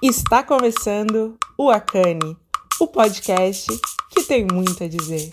Está começando o Acane, o podcast que tem muito a dizer.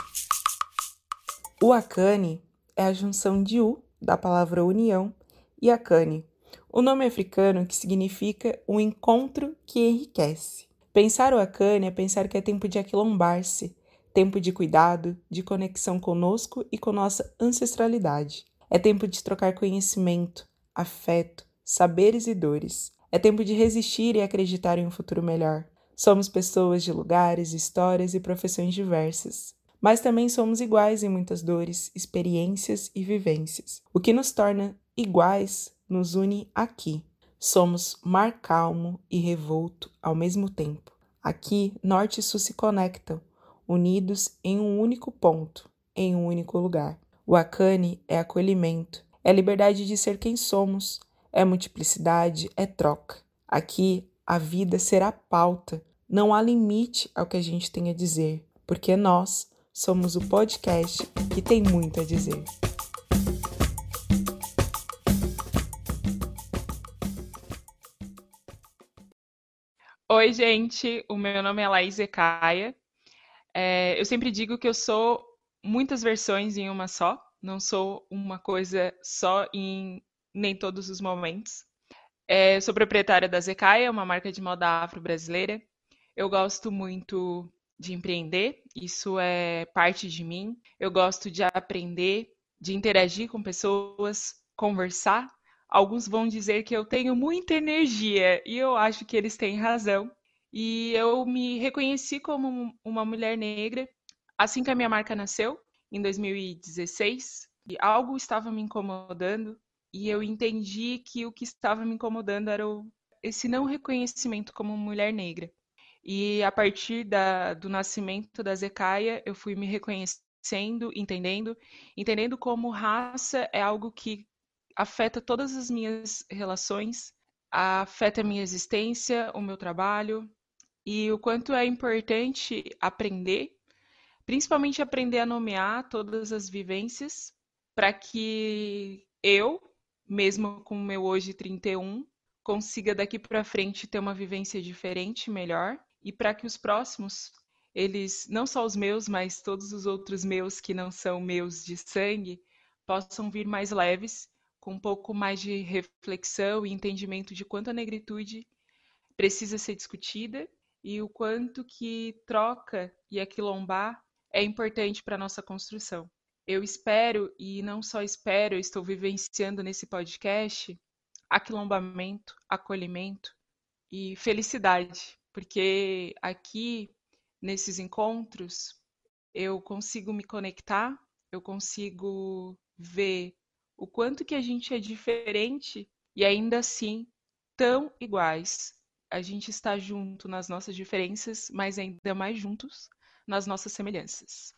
O Acane é a junção de U, da palavra união, e Acane, o nome africano que significa um encontro que enriquece. Pensar o Acane é pensar que é tempo de aquilombar-se, tempo de cuidado, de conexão conosco e com nossa ancestralidade. É tempo de trocar conhecimento, afeto, saberes e dores. É tempo de resistir e acreditar em um futuro melhor. Somos pessoas de lugares, histórias e profissões diversas. Mas também somos iguais em muitas dores, experiências e vivências. O que nos torna iguais nos une aqui. Somos mar calmo e revolto ao mesmo tempo. Aqui, norte e sul se conectam, unidos em um único ponto, em um único lugar. O Akane é acolhimento, é liberdade de ser quem somos, é multiplicidade, é troca. Aqui, a vida será pauta, não há limite ao que a gente tem a dizer, porque nós somos o podcast que tem muito a dizer. Oi, gente, o meu nome é Laís Ecaia. É, eu sempre digo que eu sou muitas versões em uma só, não sou uma coisa só em nem todos os momentos. É, sou proprietária da Zecaia, uma marca de moda afro-brasileira. Eu gosto muito de empreender, isso é parte de mim. Eu gosto de aprender, de interagir com pessoas, conversar. Alguns vão dizer que eu tenho muita energia e eu acho que eles têm razão. E eu me reconheci como uma mulher negra assim que a minha marca nasceu, em 2016, e algo estava me incomodando e eu entendi que o que estava me incomodando era o, esse não reconhecimento como mulher negra. E a partir da, do nascimento da Zecaia, eu fui me reconhecendo, entendendo, entendendo como raça é algo que afeta todas as minhas relações, afeta a minha existência, o meu trabalho, e o quanto é importante aprender, principalmente aprender a nomear todas as vivências, para que eu, mesmo com o meu hoje 31, consiga daqui para frente ter uma vivência diferente, melhor, e para que os próximos, eles, não só os meus, mas todos os outros meus que não são meus de sangue, possam vir mais leves, com um pouco mais de reflexão e entendimento de quanto a negritude precisa ser discutida e o quanto que troca e aquilombar é importante para a nossa construção. Eu espero, e não só espero, eu estou vivenciando nesse podcast aquilombamento, acolhimento e felicidade, porque aqui nesses encontros eu consigo me conectar, eu consigo ver o quanto que a gente é diferente e ainda assim tão iguais a gente está junto nas nossas diferenças, mas ainda mais juntos nas nossas semelhanças.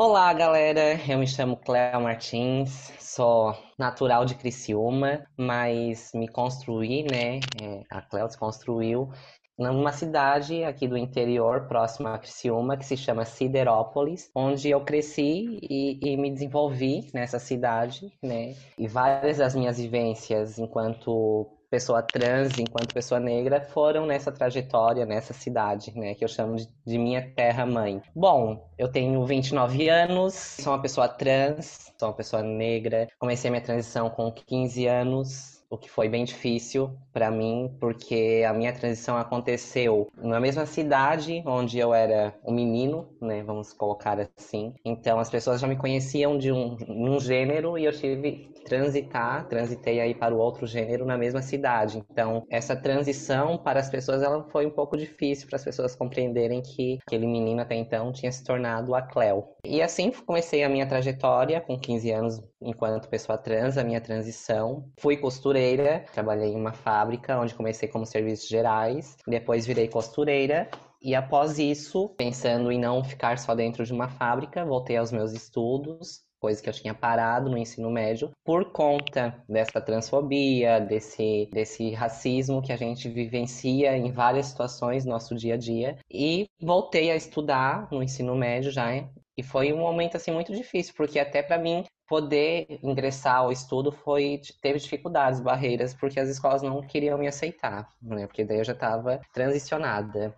Olá, galera. Eu me chamo Cléo Martins, sou natural de Criciúma, mas me construí, né? É, a Cléo se construiu numa cidade aqui do interior, próxima a Criciúma, que se chama Siderópolis, onde eu cresci e, e, me desenvolvi nessa cidade, né? E várias das minhas vivências enquanto pessoa trans, enquanto pessoa negra, foram nessa trajetória, nessa cidade, né, que eu chamo de, de minha terra-mãe. Bom, eu tenho 29 anos, sou uma pessoa trans, sou uma pessoa negra, comecei minha transição com 15 anos, o que foi bem difícil para mim, porque a minha transição aconteceu na mesma cidade onde eu era um menino, né, vamos colocar assim. Então as pessoas já me conheciam de um, um gênero e eu tive transitar, transitei aí para o outro gênero na mesma cidade. Então essa transição para as pessoas ela foi um pouco difícil para as pessoas compreenderem que aquele menino até então tinha se tornado a Cleo. E assim comecei a minha trajetória com 15 anos enquanto pessoa trans, a minha transição. Fui costureira, trabalhei em uma fábrica onde comecei como serviços gerais, depois virei costureira e após isso, pensando em não ficar só dentro de uma fábrica, voltei aos meus estudos, coisa que eu tinha parado no ensino médio, por conta dessa transfobia, desse, desse racismo que a gente vivencia em várias situações no nosso dia a dia. E voltei a estudar no ensino médio já e foi um momento assim muito difícil, porque até para mim poder ingressar ao estudo foi teve dificuldades, barreiras, porque as escolas não queriam me aceitar, né? Porque daí eu já estava transicionada.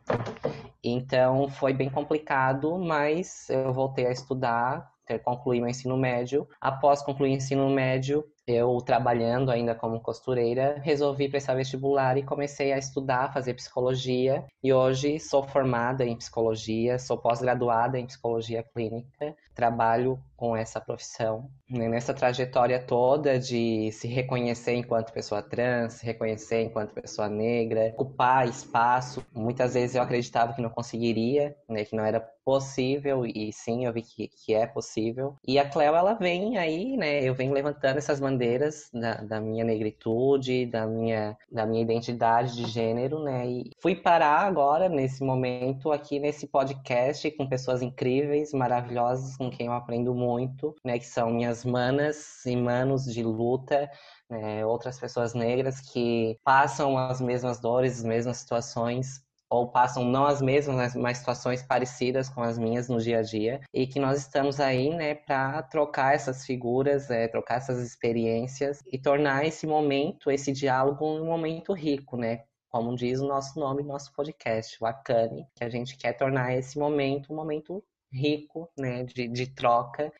Então foi bem complicado, mas eu voltei a estudar, ter concluído meu ensino médio. Após concluir o ensino médio, eu trabalhando ainda como costureira, resolvi prestar vestibular e comecei a estudar, fazer psicologia. E hoje sou formada em psicologia, sou pós-graduada em psicologia clínica, trabalho com essa profissão. Né, nessa trajetória toda de se reconhecer enquanto pessoa trans, se reconhecer enquanto pessoa negra, ocupar espaço. Muitas vezes eu acreditava que não conseguiria, né, que não era possível, e sim, eu vi que, que é possível. E a Cleo, ela vem aí, né, eu venho levantando essas bandeiras da, da minha negritude, da minha, da minha identidade de gênero, né, e fui parar agora, nesse momento, aqui nesse podcast com pessoas incríveis, maravilhosas, com quem eu aprendo muito, né, que são minhas manas e manos de luta, né, outras pessoas negras que passam as mesmas dores, as mesmas situações ou passam não as mesmas, mas situações parecidas com as minhas no dia a dia, e que nós estamos aí, né, para trocar essas figuras, é, trocar essas experiências e tornar esse momento, esse diálogo, um momento rico, né? Como diz o nosso nome, nosso podcast, o Acane, que a gente quer tornar esse momento um momento rico, né, de, de troca.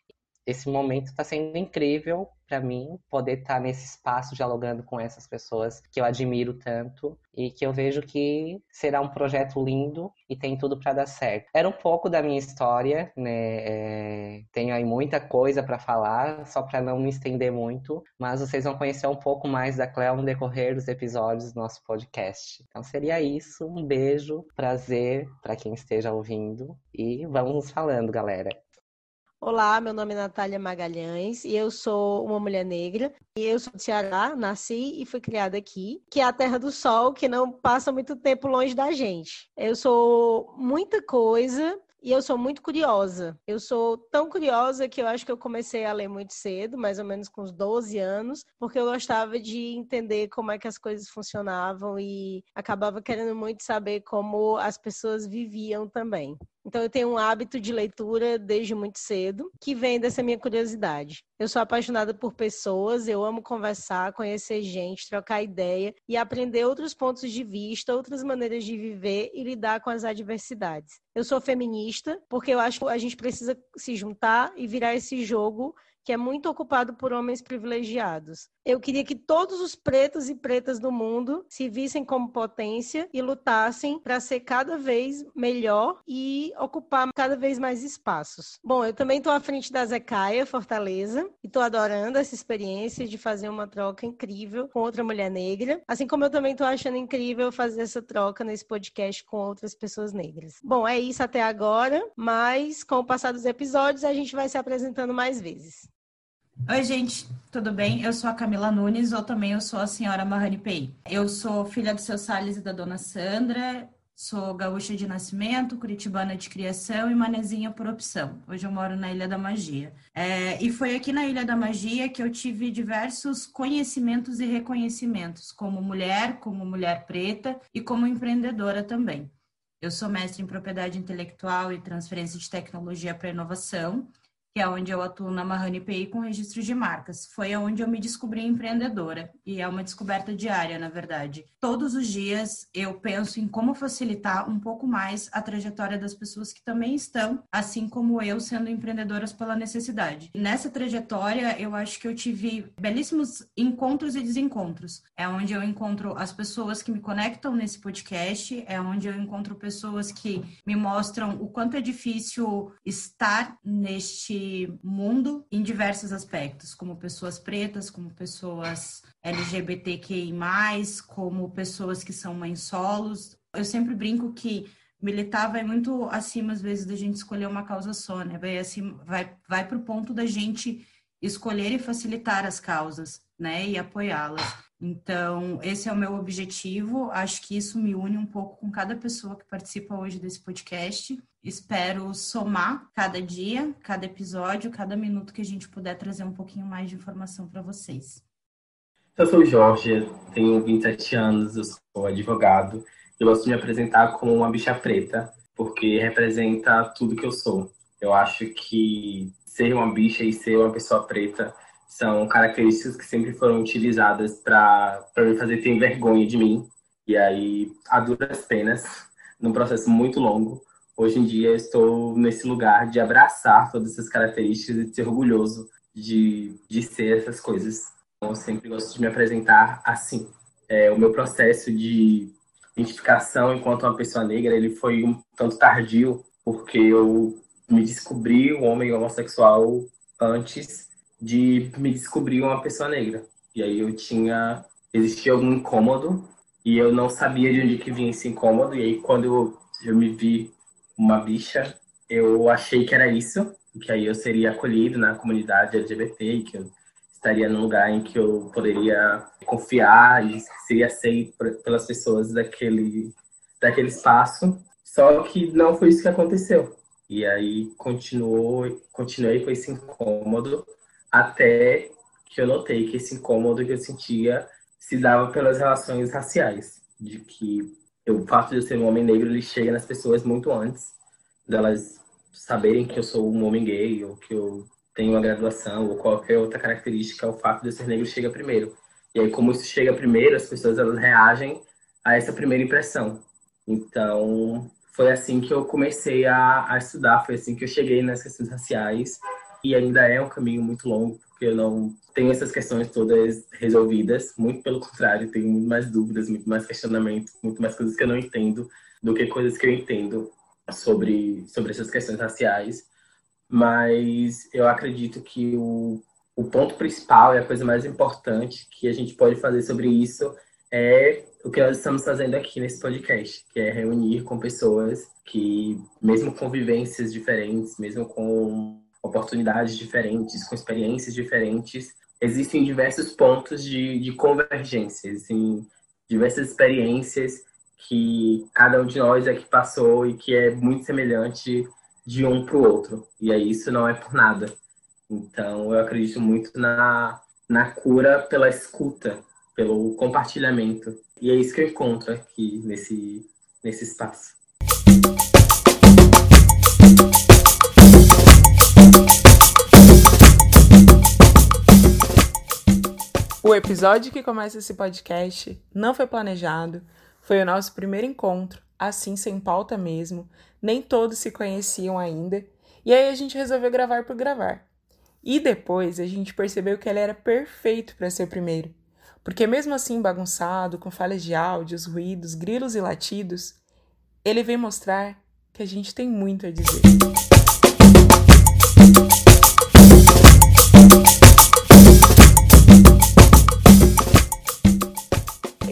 Esse momento está sendo incrível para mim poder estar tá nesse espaço dialogando com essas pessoas que eu admiro tanto e que eu vejo que será um projeto lindo e tem tudo para dar certo. Era um pouco da minha história, né? É... Tenho aí muita coisa para falar, só para não me estender muito, mas vocês vão conhecer um pouco mais da Cleo no decorrer dos episódios do nosso podcast. Então seria isso. Um beijo, prazer para quem esteja ouvindo e vamos falando, galera. Olá, meu nome é Natália Magalhães e eu sou uma mulher negra. E eu sou de Ceará, nasci e fui criada aqui, que é a terra do sol, que não passa muito tempo longe da gente. Eu sou muita coisa, e eu sou muito curiosa. Eu sou tão curiosa que eu acho que eu comecei a ler muito cedo, mais ou menos com uns 12 anos, porque eu gostava de entender como é que as coisas funcionavam e acabava querendo muito saber como as pessoas viviam também. Então, eu tenho um hábito de leitura desde muito cedo, que vem dessa minha curiosidade. Eu sou apaixonada por pessoas, eu amo conversar, conhecer gente, trocar ideia e aprender outros pontos de vista, outras maneiras de viver e lidar com as adversidades. Eu sou feminista, porque eu acho que a gente precisa se juntar e virar esse jogo que é muito ocupado por homens privilegiados. Eu queria que todos os pretos e pretas do mundo se vissem como potência e lutassem para ser cada vez melhor e ocupar cada vez mais espaços. Bom, eu também estou à frente da Zecaia Fortaleza e estou adorando essa experiência de fazer uma troca incrível com outra mulher negra, assim como eu também estou achando incrível fazer essa troca nesse podcast com outras pessoas negras. Bom, é isso até agora, mas com o passar dos episódios a gente vai se apresentando mais vezes. Oi, gente, tudo bem? Eu sou a Camila Nunes, ou também eu sou a senhora Mahani Pei. Eu sou filha do seu Salles e da dona Sandra, sou gaúcha de nascimento, curitibana de criação e manezinha por opção. Hoje eu moro na Ilha da Magia. É, e foi aqui na Ilha da Magia que eu tive diversos conhecimentos e reconhecimentos, como mulher, como mulher preta e como empreendedora também. Eu sou mestre em propriedade intelectual e transferência de tecnologia para inovação que é onde eu atuo na Mahani PI com registro de marcas. Foi onde eu me descobri empreendedora e é uma descoberta diária, na verdade. Todos os dias eu penso em como facilitar um pouco mais a trajetória das pessoas que também estão, assim como eu, sendo empreendedoras pela necessidade. Nessa trajetória, eu acho que eu tive belíssimos encontros e desencontros. É onde eu encontro as pessoas que me conectam nesse podcast, é onde eu encontro pessoas que me mostram o quanto é difícil estar neste mundo em diversos aspectos, como pessoas pretas, como pessoas LGBTQI, como pessoas que são mães solos. Eu sempre brinco que militar vai muito acima, às vezes, da gente escolher uma causa só, né? Vai, assim, vai, vai para o ponto da gente escolher e facilitar as causas, né? E apoiá-las. Então, esse é o meu objetivo. Acho que isso me une um pouco com cada pessoa que participa hoje desse podcast. Espero somar cada dia, cada episódio, cada minuto que a gente puder trazer um pouquinho mais de informação para vocês. Eu sou o Jorge, tenho 27 anos, eu sou advogado. Eu gosto de me apresentar como uma bicha preta, porque representa tudo que eu sou. Eu acho que ser uma bicha e ser uma pessoa preta são características que sempre foram utilizadas para me fazer ter vergonha de mim. E aí, a duras penas, num processo muito longo, hoje em dia estou nesse lugar de abraçar todas essas características e de ser orgulhoso de, de ser essas coisas. Então, eu sempre gosto de me apresentar assim. É, o meu processo de identificação enquanto uma pessoa negra, ele foi um tanto tardio, porque eu me descobri um homem homossexual antes de me descobrir uma pessoa negra. E aí eu tinha existia algum incômodo e eu não sabia de onde que vinha esse incômodo e aí quando eu, eu me vi uma bicha, eu achei que era isso, que aí eu seria acolhido na comunidade LGBT e que eu estaria num lugar em que eu poderia confiar e seria aceito pelas pessoas daquele daquele espaço. Só que não foi isso que aconteceu. E aí continuou, continuei com esse incômodo até que eu notei que esse incômodo que eu sentia se dava pelas relações raciais, de que o fato de eu ser um homem negro ele chega nas pessoas muito antes delas saberem que eu sou um homem gay ou que eu tenho uma graduação ou qualquer outra característica, o fato de eu ser negro chega primeiro. E aí como isso chega primeiro, as pessoas elas reagem a essa primeira impressão. Então, foi assim que eu comecei a, a estudar, foi assim que eu cheguei nas questões raciais. E ainda é um caminho muito longo, porque eu não tenho essas questões todas resolvidas. Muito pelo contrário, tenho muito mais dúvidas, muito mais questionamentos, muito mais coisas que eu não entendo do que coisas que eu entendo sobre, sobre essas questões raciais. Mas eu acredito que o, o ponto principal e a coisa mais importante que a gente pode fazer sobre isso é o que nós estamos fazendo aqui nesse podcast, que é reunir com pessoas que, mesmo com vivências diferentes, mesmo com oportunidades diferentes, com experiências diferentes, existem diversos pontos de, de convergência, existem diversas experiências que cada um de nós aqui passou e que é muito semelhante de um para o outro. E aí isso não é por nada. Então eu acredito muito na, na cura pela escuta, pelo compartilhamento. E é isso que eu encontro aqui nesse, nesse espaço. O episódio que começa esse podcast não foi planejado, foi o nosso primeiro encontro, assim sem pauta mesmo, nem todos se conheciam ainda, e aí a gente resolveu gravar por gravar. E depois a gente percebeu que ele era perfeito para ser o primeiro. Porque, mesmo assim bagunçado, com falhas de áudios, ruídos, grilos e latidos, ele vem mostrar que a gente tem muito a dizer.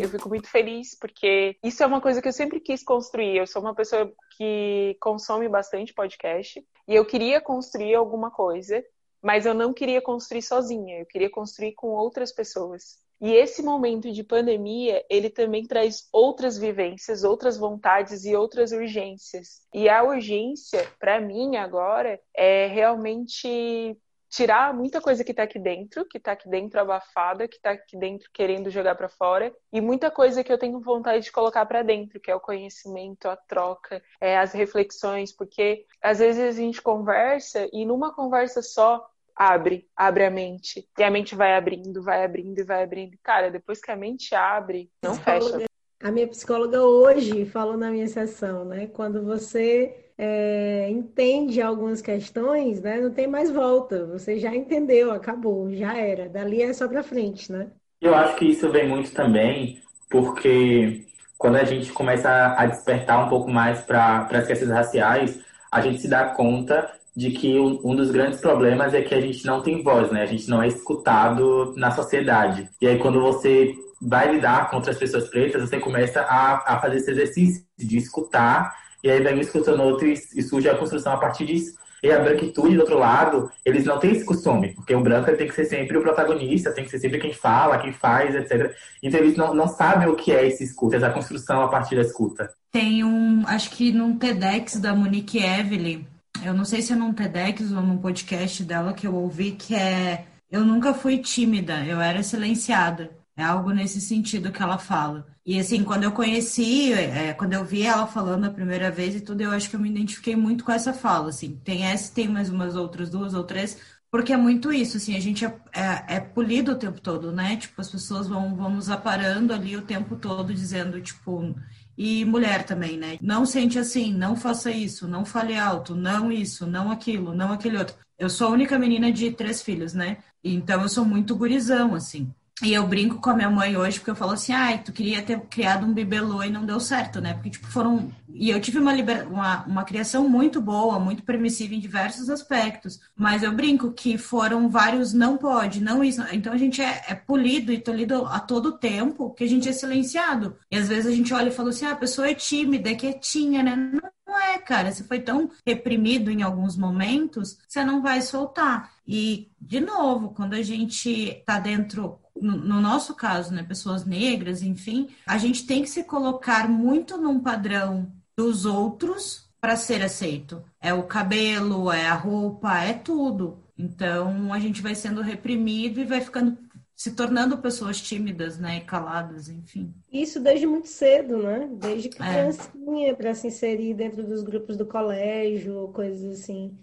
Eu fico muito feliz porque isso é uma coisa que eu sempre quis construir. Eu sou uma pessoa que consome bastante podcast e eu queria construir alguma coisa, mas eu não queria construir sozinha, eu queria construir com outras pessoas. E esse momento de pandemia, ele também traz outras vivências, outras vontades e outras urgências. E a urgência, para mim agora, é realmente tirar muita coisa que está aqui dentro, que está aqui dentro abafada, que está aqui dentro querendo jogar para fora, e muita coisa que eu tenho vontade de colocar para dentro, que é o conhecimento, a troca, é, as reflexões, porque às vezes a gente conversa e numa conversa só abre, abre a mente. E a mente vai abrindo, vai abrindo e vai abrindo. Cara, depois que a mente abre, não fecha. A minha psicóloga hoje falou na minha sessão, né? Quando você é, entende algumas questões, né? Não tem mais volta. Você já entendeu, acabou, já era. Dali é só para frente, né? Eu acho que isso vem muito também porque quando a gente começa a despertar um pouco mais para as questões raciais, a gente se dá conta de que um, dos grandes problemas é que a gente não tem voz, né? A gente não é escutado na sociedade. E aí, quando você vai lidar com outras pessoas pretas, você começa a, a fazer esse exercício de escutar, e aí vem escutando outro e, e surge a construção a partir disso. E a branquitude, do outro lado, eles não têm esse costume, porque o branco tem que ser sempre o protagonista, tem que ser sempre quem fala, quem faz, etc. Então eles não, não sabem o que é esse escuta, essa construção a partir da escuta. Tem um, acho que num TEDx da Monique Evelyn, eu não sei se é num TEDx ou num podcast dela que eu ouvi, que é Eu nunca fui tímida, eu era silenciada. É algo nesse sentido que ela fala. E assim, quando eu conheci, é, quando eu vi ela falando a primeira vez e tudo, eu acho que eu me identifiquei muito com essa fala, assim. Tem essa, tem mais umas outras duas ou três, porque é muito isso, assim, a gente é, é, é, polido o tempo todo, né? Tipo, as pessoas vão, vão nos aparando ali o tempo todo, dizendo, tipo, e mulher também, né? Não sente assim, não faça isso, não fale alto, não isso, não aquilo, não aquele outro. Eu sou a única menina de três filhos, né? Então eu sou muito gurizão, assim. E eu brinco com a minha mãe hoje, porque eu falo assim, ai, tu queria ter criado um bibelô e não deu certo, né? Porque, tipo, foram... E eu tive uma, liber... uma, uma criação muito boa, muito permissiva em diversos aspectos. Mas eu brinco que foram vários não pode, não isso. Então a gente é, é polido e tolhido a todo tempo, que a gente é silenciado. E às vezes a gente olha e fala assim, ah, a pessoa é tímida, é quietinha, né? Não é, cara. Você foi tão reprimido em alguns momentos, você não vai soltar. E, de novo, quando a gente tá dentro no nosso caso, né, pessoas negras, enfim, a gente tem que se colocar muito num padrão dos outros para ser aceito. É o cabelo, é a roupa, é tudo. Então a gente vai sendo reprimido e vai ficando se tornando pessoas tímidas, né, e caladas, enfim. Isso desde muito cedo, né? Desde criancinha é. para se inserir dentro dos grupos do colégio, coisas assim.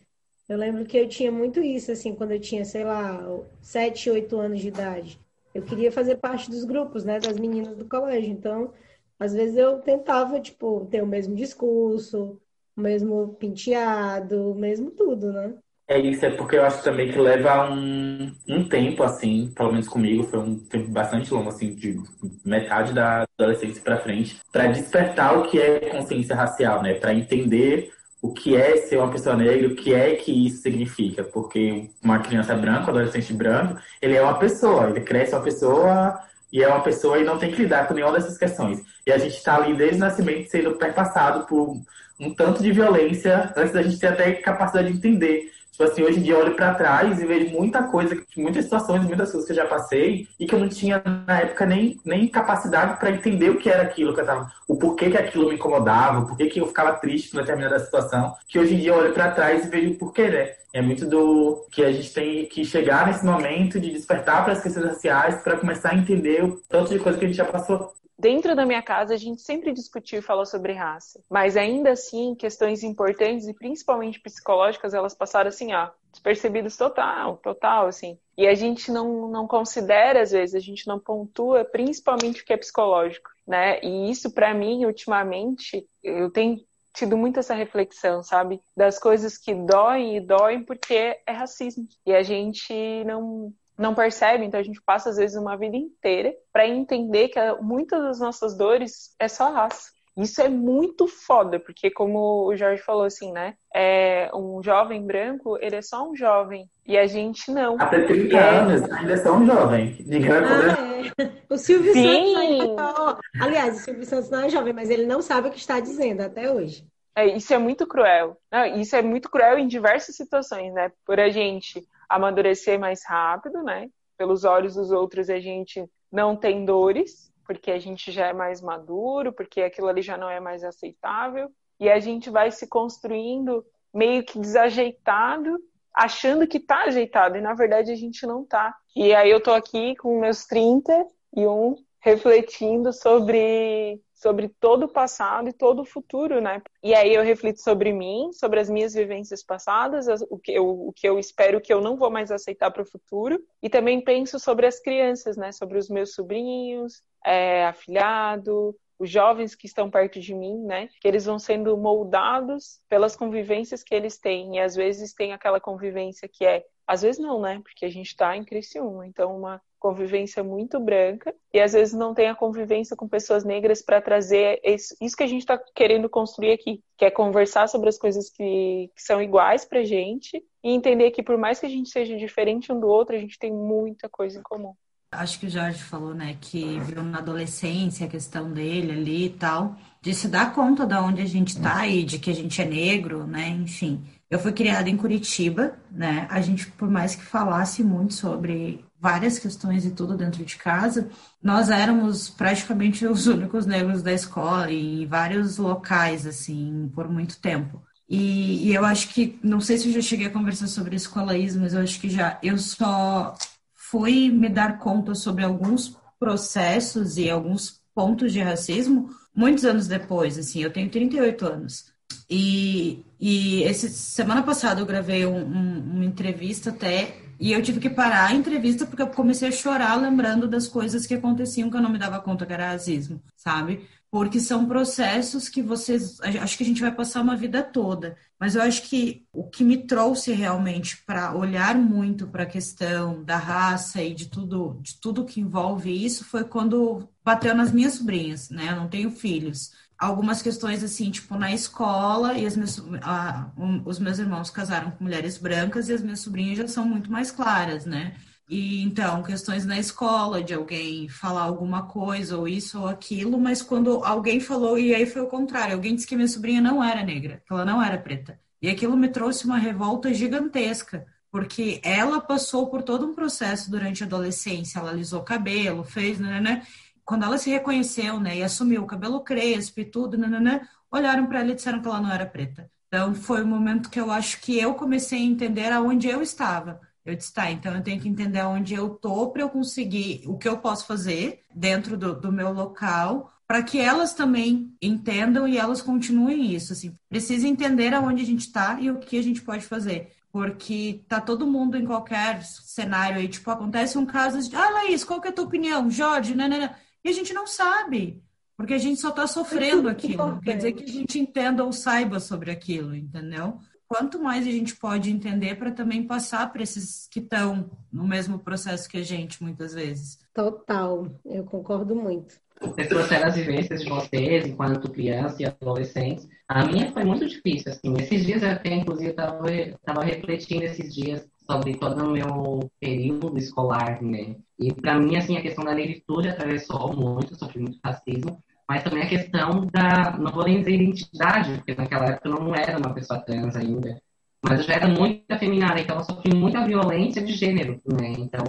Eu lembro que eu tinha muito isso, assim, quando eu tinha, sei lá, sete, oito anos de idade eu queria fazer parte dos grupos, né, das meninas do colégio. Então, às vezes eu tentava, tipo, ter o mesmo discurso, o mesmo penteado, o mesmo tudo, né? É isso, é porque eu acho também que leva um, um tempo, assim, pelo menos comigo, foi um tempo bastante longo, assim, de metade da adolescência para frente, para despertar o que é consciência racial, né? Para entender o que é ser uma pessoa negra, o que é que isso significa. Porque uma criança branca, um adolescente branco, ele é uma pessoa, ele cresce uma pessoa e é uma pessoa e não tem que lidar com nenhuma dessas questões. E a gente está ali desde o nascimento sendo perpassado por um tanto de violência antes da gente ter até capacidade de entender Tipo assim, hoje em dia eu olho para trás e vejo muita coisa, muitas situações, muitas coisas que eu já passei e que eu não tinha na época nem, nem capacidade para entender o que era aquilo que eu tava, o porquê que aquilo me incomodava, o porquê que eu ficava triste com determinada situação, que hoje em dia eu olho para trás e vejo o porquê, né? É muito do que a gente tem que chegar nesse momento de despertar para as questões raciais, para começar a entender o tanto de coisa que a gente já passou. Dentro da minha casa, a gente sempre discutiu e falou sobre raça, mas ainda assim, questões importantes e principalmente psicológicas, elas passaram assim, ó, despercebidas total, total, assim. E a gente não, não considera, às vezes, a gente não pontua principalmente o que é psicológico, né? E isso, para mim, ultimamente, eu tenho tido muito essa reflexão, sabe? Das coisas que doem e doem porque é racismo. E a gente não, não percebe, então a gente passa às vezes uma vida inteira para entender que muitas das nossas dores é só raça. Isso é muito foda, porque como o Jorge falou assim, né? É, um jovem branco, ele é só um jovem. E a gente não. Até 30 é... anos, ainda é só um jovem. Ah, é. O Silvio Sim. Santos. Aliás, o Silvio Santos não é jovem, mas ele não sabe o que está dizendo até hoje. É, isso é muito cruel. Não, isso é muito cruel em diversas situações, né? Por a gente amadurecer mais rápido, né? Pelos olhos dos outros a gente não tem dores, porque a gente já é mais maduro, porque aquilo ali já não é mais aceitável, e a gente vai se construindo meio que desajeitado, achando que tá ajeitado, e na verdade a gente não tá. E aí eu tô aqui com meus 31 refletindo sobre sobre todo o passado e todo o futuro, né? E aí eu reflito sobre mim, sobre as minhas vivências passadas, o que eu, o que eu espero que eu não vou mais aceitar para o futuro, e também penso sobre as crianças, né? Sobre os meus sobrinhos, é, afilhado, os jovens que estão perto de mim, né? Que eles vão sendo moldados pelas convivências que eles têm. E às vezes tem aquela convivência que é. Às vezes não, né? Porque a gente está em Criciúma. Então, uma convivência muito branca e às vezes não tem a convivência com pessoas negras para trazer isso que a gente está querendo construir aqui, que é conversar sobre as coisas que, que são iguais para gente e entender que por mais que a gente seja diferente um do outro, a gente tem muita coisa em comum. Acho que o Jorge falou, né, que viu na adolescência a questão dele ali e tal, de se dar conta de onde a gente está e de que a gente é negro, né, enfim. Eu fui criada em Curitiba, né? A gente, por mais que falasse muito sobre várias questões e tudo dentro de casa, nós éramos praticamente os únicos negros da escola em vários locais, assim, por muito tempo. E, e, eu acho que, não sei se eu já cheguei a conversar sobre isso com a Laís, mas eu acho que já. Eu só fui me dar conta sobre alguns processos e alguns pontos de racismo muitos anos depois, assim, eu tenho 38 anos. E, e esse, semana passada eu gravei um, um, uma entrevista até, e eu tive que parar a entrevista porque eu comecei a chorar lembrando das coisas que aconteciam que eu não me dava conta que era racismo, sabe? Porque são processos que vocês. Acho que a gente vai passar uma vida toda. Mas eu acho que o que me trouxe realmente para olhar muito para a questão da raça e de tudo, de tudo que envolve isso foi quando bateu nas minhas sobrinhas, né? Eu não tenho filhos algumas questões assim, tipo na escola, e as minhas, a, um, os meus irmãos casaram com mulheres brancas e as minhas sobrinhas já são muito mais claras, né? E então, questões na escola, de alguém falar alguma coisa, ou isso ou aquilo, mas quando alguém falou, e aí foi o contrário, alguém disse que minha sobrinha não era negra, que ela não era preta. E aquilo me trouxe uma revolta gigantesca, porque ela passou por todo um processo durante a adolescência, ela alisou cabelo, fez, né, né, né? Quando ela se reconheceu, né, e assumiu o cabelo crespo e tudo, né olharam para ela e disseram que ela não era preta. Então foi o momento que eu acho que eu comecei a entender aonde eu estava. Eu disse, tá, então eu tenho que entender aonde eu tô para eu conseguir o que eu posso fazer dentro do, do meu local, para que elas também entendam e elas continuem isso. Assim, precisa entender aonde a gente está e o que a gente pode fazer. Porque tá todo mundo em qualquer cenário aí, tipo, acontece um caso de, ah, Laís, qual que é a tua opinião? Jorge, né, né, né. E a gente não sabe, porque a gente só está sofrendo aquilo. Não quer dizer que a gente entenda ou saiba sobre aquilo, entendeu? Quanto mais a gente pode entender para também passar para esses que estão no mesmo processo que a gente, muitas vezes. Total, eu concordo muito. Vocês trouxeram as vivências de vocês enquanto criança e adolescentes. A minha foi muito difícil, assim. Esses dias eu até, inclusive, estava refletindo esses dias sobre todo o meu período escolar, né? E para mim, assim, a questão da negritude atravessou muito, sofri muito racismo, mas também a questão da, não vou nem dizer identidade, porque naquela época eu não era uma pessoa trans ainda, mas eu já era muito afeminada, então eu sofri muita violência de gênero, né? Então,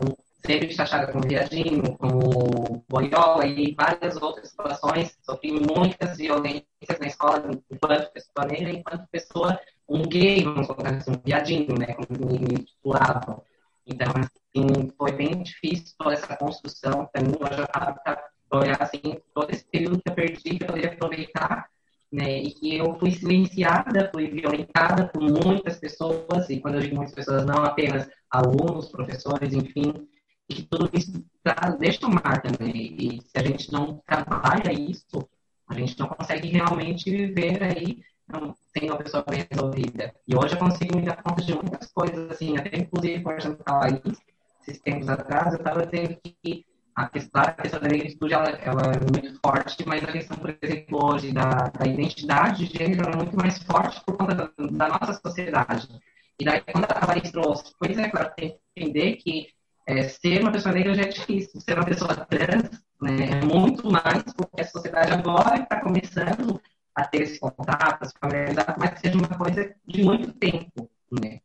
sempre taxada como viadinho, como boiola e várias outras situações, sofri muitas violências na escola enquanto pessoa negra, enquanto pessoa um gay, vamos colocar assim, um viadinho, né, como me titulavam. Então, assim, foi bem difícil toda essa construção para mim. Hoje eu para olhar, assim, todo esse período que eu perdi, que eu poderia aproveitar, né, e que eu fui silenciada, fui violentada por muitas pessoas, e quando eu digo muitas pessoas, não apenas alunos, professores, enfim, e que tudo isso deixa uma marca, né, e se a gente não trabalha isso, a gente não consegue realmente viver aí não, sem uma pessoa bem resolvida. E hoje eu consigo me dar conta de muitas coisas, assim, até inclusive conversando com a Laís, esses tempos atrás, eu estava dizendo que a questão, a questão da negritude ela, ela, é muito forte, mas a questão, por exemplo, hoje da, da identidade de gênero é muito mais forte por conta da, da nossa sociedade. E daí, quando a Laís trouxe, pois é, claro, tem que entender que é, ser uma pessoa negra já é difícil, ser uma pessoa trans né, é muito mais, porque a sociedade agora está começando a ter esse contato, a se familiarizar, mas seja uma coisa de muito tempo, né?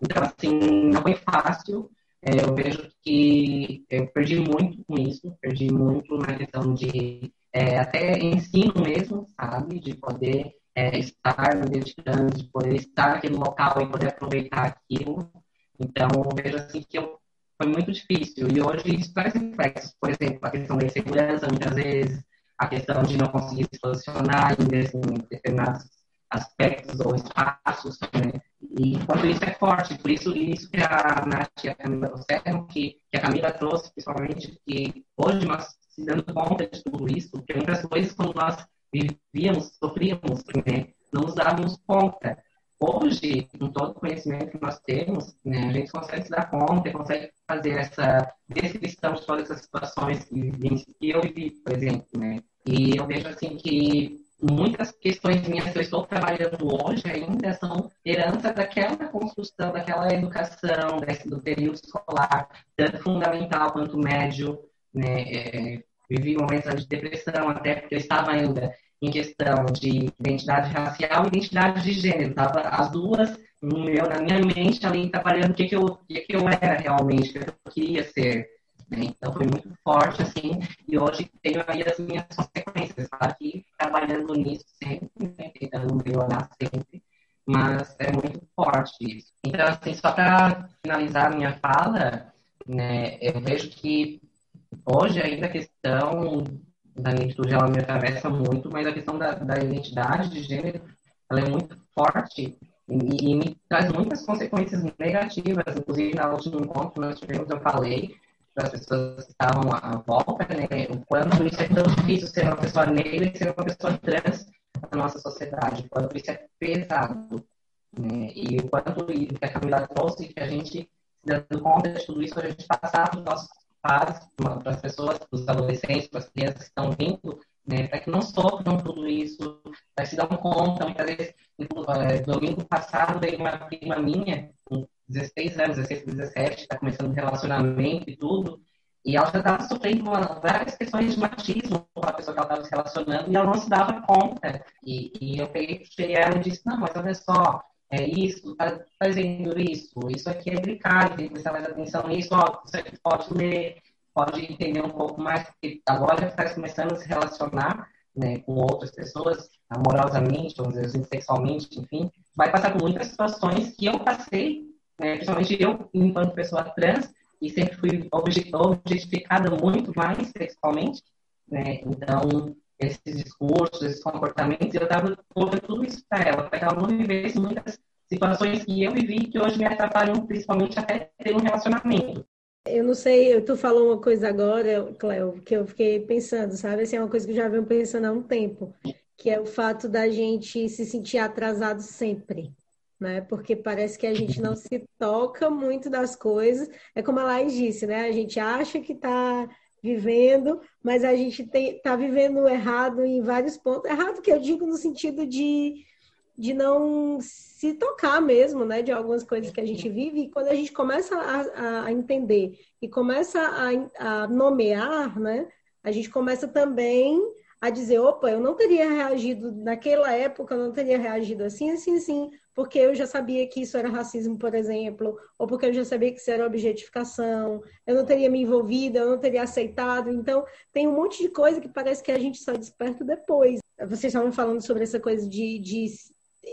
Então, assim, não foi fácil. É, eu vejo que eu perdi muito com isso, perdi muito na questão de é, até ensino mesmo, sabe? De poder é, estar me dedicando, de poder estar naquele local e poder aproveitar aquilo. Então, eu vejo assim que eu, foi muito difícil. E hoje isso traz reflexos, por exemplo, a questão da insegurança, muitas vezes, a questão de não conseguir se posicionar em determinados aspectos ou espaços, né? E quanto isso é forte, por isso isso que a Nath e a Camila trouxeram, que, que a Camila trouxe principalmente, que hoje nós se dando conta de tudo isso, porque muitas coisas quando nós vivíamos, sofríamos, né? não nos dávamos conta. Hoje, com todo o conhecimento que nós temos, né, a gente consegue se dar conta, consegue fazer essa descrição de todas as situações que eu vivi, por exemplo, né? E eu vejo assim que muitas questões minhas que eu estou trabalhando hoje ainda são herança daquela construção, daquela educação, desse, do período escolar, tanto fundamental quanto médio, né? É, vivi momentos de depressão, até porque eu estava ainda em questão de identidade racial e identidade de gênero. Tava as duas meu, na minha mente ali trabalhando o que, que, eu, o que, que eu era realmente, o que eu queria ser. Né? Então foi muito forte, assim, e hoje tenho aí as minhas consequências, tá aqui trabalhando nisso sempre, né? tentando melhorar sempre, mas é muito forte isso. Então, assim, só para finalizar a minha fala, né, eu vejo que hoje ainda a questão da negritude ela me atravessa muito, mas a questão da, da identidade de gênero ela é muito forte e, e, me traz muitas consequências negativas. Inclusive, na última encontro nós tivemos, eu falei para as pessoas que estavam à volta, né, o quanto isso é tão difícil ser uma pessoa negra e ser uma pessoa trans na nossa sociedade, o quanto isso é pesado. Né, e o quanto que a Camila trouxe, que a gente, dando conta de tudo isso, a gente passar para os nossos para as pessoas, para os adolescentes, para as crianças que estão vindo, né, para que não sofram tudo isso, para se dar conta, muitas vezes, é, domingo passado veio uma prima minha, com 16 anos, 16, 17, está começando um relacionamento e tudo, e ela já estava sofrendo várias questões de machismo com a pessoa que ela estava se relacionando e ela não se dava conta. E, e eu peguei, cheguei ela e disse, não, mas olha só, é isso, tá fazendo isso, isso aqui é delicado, tem que prestar mais atenção nisso, ó, pode ler, pode entender um pouco mais, porque agora está começando a se relacionar né, com outras pessoas, amorosamente, vamos dizer assim, sexualmente, enfim, vai passar por muitas situações que eu passei, né, principalmente eu, enquanto pessoa trans, e sempre fui objetificada muito mais sexualmente, né, então esses discursos, esses comportamentos, eu estava colocando tudo isso para ela, para que ela não vivesse muitas situações que eu vivi que hoje me atrapalham, principalmente até ter um relacionamento. Eu não sei, tu falou uma coisa agora, Cleo, que eu fiquei pensando, sabe? Assim, é uma coisa que eu já venho pensando há um tempo, que é o fato da gente se sentir atrasado sempre, né? Porque parece que a gente não se toca muito das coisas. É como a Laís disse, né? A gente acha que está vivendo, mas a gente está vivendo errado em vários pontos. Errado que eu digo no sentido de, de não se tocar mesmo, né? De algumas coisas que a gente vive. E quando a gente começa a, a entender e começa a, a nomear, né? A gente começa também a dizer, opa, eu não teria reagido naquela época, eu não teria reagido assim, assim, assim, porque eu já sabia que isso era racismo, por exemplo, ou porque eu já sabia que isso era objetificação, eu não teria me envolvido, eu não teria aceitado. Então, tem um monte de coisa que parece que a gente só desperta depois. Vocês estavam falando sobre essa coisa de, de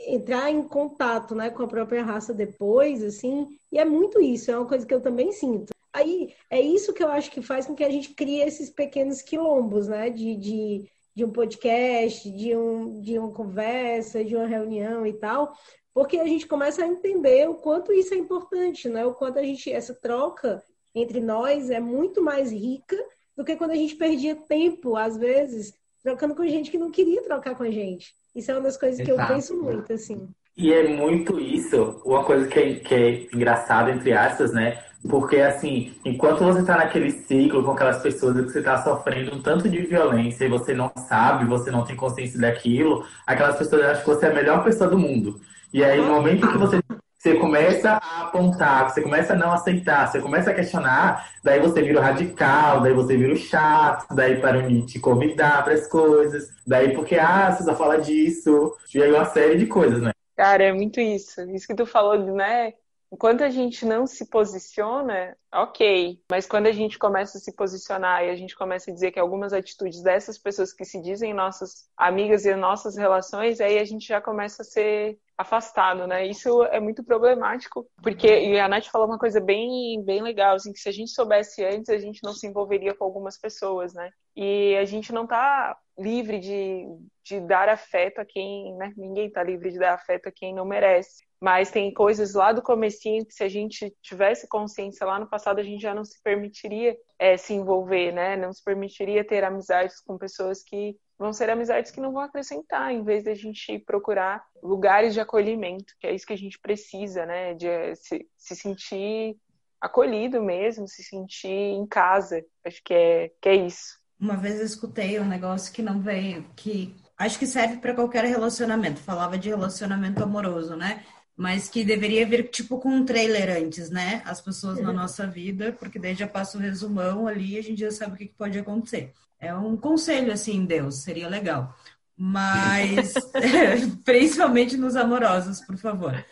entrar em contato né, com a própria raça depois, assim, e é muito isso, é uma coisa que eu também sinto. Aí, é isso que eu acho que faz com que a gente crie esses pequenos quilombos, né, de, de de um podcast, de, um, de uma conversa, de uma reunião e tal, porque a gente começa a entender o quanto isso é importante, né? O quanto a gente essa troca entre nós é muito mais rica do que quando a gente perdia tempo, às vezes, trocando com gente que não queria trocar com a gente. Isso é uma das coisas Exato. que eu penso muito, assim. E é muito isso, uma coisa que é, que é engraçada, entre aspas, né? Porque, assim, enquanto você está naquele ciclo com aquelas pessoas que você está sofrendo um tanto de violência e você não sabe, você não tem consciência daquilo, aquelas pessoas acham que você é a melhor pessoa do mundo. E aí, no momento que você, você começa a apontar, você começa a não aceitar, você começa a questionar, daí você vira o radical, daí você vira o chato, daí para de te convidar para as coisas, daí porque, ah, você só fala disso, e aí uma série de coisas, né? Cara, é muito isso. Isso que tu falou, né? Enquanto a gente não se posiciona, ok. Mas quando a gente começa a se posicionar e a gente começa a dizer que algumas atitudes dessas pessoas que se dizem nossas amigas e nossas relações, aí a gente já começa a ser afastado, né? Isso é muito problemático, porque e a Nath falou uma coisa bem, bem legal, assim, que se a gente soubesse antes, a gente não se envolveria com algumas pessoas, né? E a gente não tá livre de, de dar afeto a quem, né? Ninguém tá livre de dar afeto a quem não merece. Mas tem coisas lá do comecinho que se a gente tivesse consciência lá no passado, a gente já não se permitiria é, se envolver, né? Não se permitiria ter amizades com pessoas que vão ser amizades que não vão acrescentar, em vez de a gente procurar lugares de acolhimento, que é isso que a gente precisa, né? De eh, se, se sentir acolhido mesmo, se sentir em casa. Acho que é, que é isso. Uma vez eu escutei um negócio que não veio, que acho que serve para qualquer relacionamento. Falava de relacionamento amoroso, né? Mas que deveria vir tipo com um trailer antes, né? As pessoas na nossa vida, porque daí já passa o resumão ali e a gente já sabe o que pode acontecer. É um conselho, assim, Deus, seria legal. Mas, principalmente nos amorosos, por favor.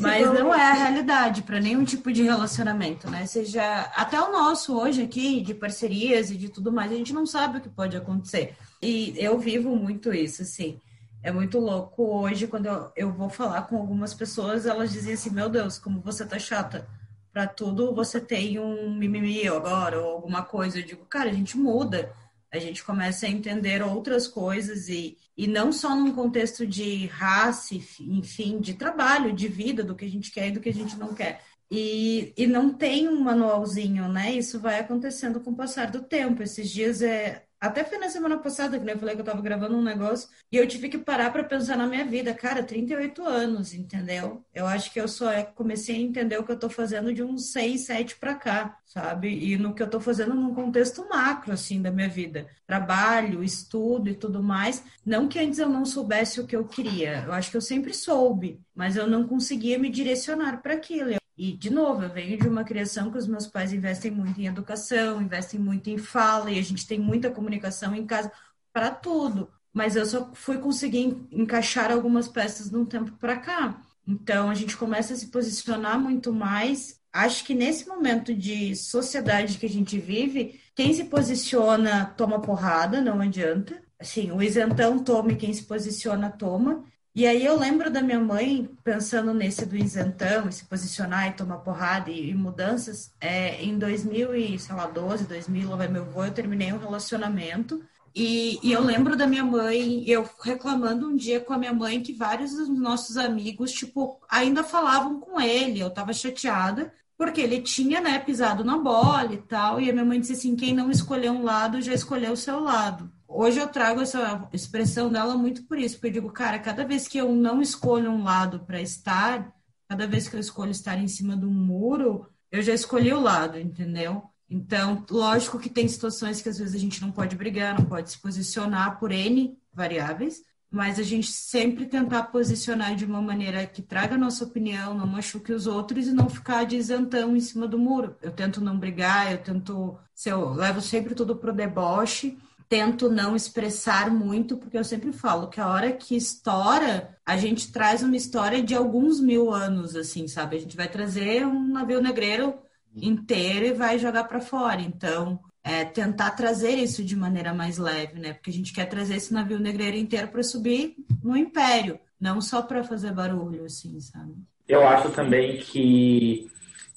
Mas não é a realidade para nenhum tipo de relacionamento, né? Seja até o nosso hoje aqui, de parcerias e de tudo mais, a gente não sabe o que pode acontecer. E eu vivo muito isso, assim. É muito louco hoje, quando eu, eu vou falar com algumas pessoas, elas dizem assim: Meu Deus, como você tá chata para tudo você tem um mimimi agora ou alguma coisa. Eu digo, cara, a gente muda, a gente começa a entender outras coisas e, e não só num contexto de raça, enfim, de trabalho, de vida, do que a gente quer e do que a gente não quer. E, e não tem um manualzinho, né? Isso vai acontecendo com o passar do tempo. Esses dias é, até foi na semana passada que eu falei que eu tava gravando um negócio e eu tive que parar para pensar na minha vida. Cara, 38 anos, entendeu? Eu acho que eu só é, comecei a entender o que eu tô fazendo de uns 6, 7 para cá, sabe? E no que eu tô fazendo num contexto macro, assim, da minha vida. Trabalho, estudo e tudo mais. Não que antes eu não soubesse o que eu queria. Eu acho que eu sempre soube, mas eu não conseguia me direcionar para aquilo. E, de novo, eu venho de uma criação que os meus pais investem muito em educação, investem muito em fala, e a gente tem muita comunicação em casa para tudo. Mas eu só fui conseguir encaixar algumas peças de um tempo para cá. Então, a gente começa a se posicionar muito mais. Acho que nesse momento de sociedade que a gente vive, quem se posiciona toma porrada, não adianta. Assim, o isentão toma e quem se posiciona toma. E aí eu lembro da minha mãe pensando nesse do isentão, se posicionar e tomar porrada e, e mudanças. É, em 2012, 2000, lá vai meu avô, eu terminei um relacionamento. E, e, eu lembro da minha mãe, eu reclamando um dia com a minha mãe que vários dos nossos amigos, tipo, ainda falavam com ele. Eu tava chateada porque ele tinha, né, pisado na bola e tal. E a minha mãe disse assim: quem não escolheu um lado já escolheu o seu lado hoje eu trago essa expressão dela muito por isso, porque eu digo, cara, cada vez que eu não escolho um lado para estar, cada vez que eu escolho estar em cima de um muro, eu já escolhi o lado, entendeu? Então, lógico que tem situações que às vezes a gente não pode brigar, não pode se posicionar por N variáveis, mas a gente sempre tentar posicionar de uma maneira que traga a nossa opinião, não machuque os outros e não ficar de isentão em cima do muro. Eu tento não brigar, eu tento, eu levo sempre tudo pro deboche, tento não expressar muito, porque eu sempre falo que a hora que estoura, a gente traz uma história de alguns mil anos, assim, sabe? A gente vai trazer um navio negreiro inteiro e vai jogar para fora. Então, é tentar trazer isso de maneira mais leve, né? Porque a gente quer trazer esse navio negreiro inteiro para subir no império, não só para fazer barulho, assim, sabe? Eu acho também que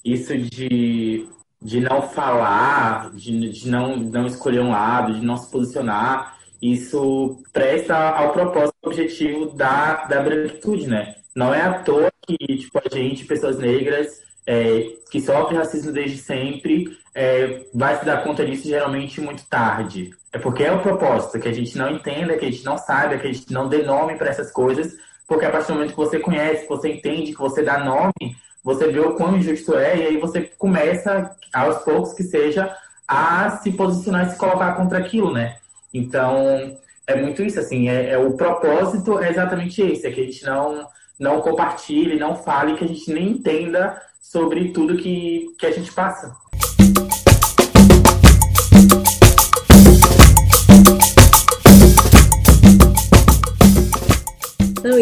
isso de de não falar, de, de não, não escolher um lado, de não se posicionar, isso presta ao propósito objetivo da, da branquitude, né? Não é à toa que, tipo, a gente, pessoas negras, é, que sofrem racismo desde sempre, é, vai se dar conta disso geralmente muito tarde. É porque é o propósito, que a gente não entenda, que a gente não saiba, que a gente não dê nome para essas coisas, porque a partir do momento que você conhece, que você entende, que você dá nome, você vê o quão injusto é, e aí você começa, aos poucos que seja, a se posicionar e se colocar contra aquilo, né? Então, é muito isso, assim, é, é, o propósito é exatamente esse, é que a gente não, não compartilhe, não fale, que a gente nem entenda sobre tudo que, que a gente passa.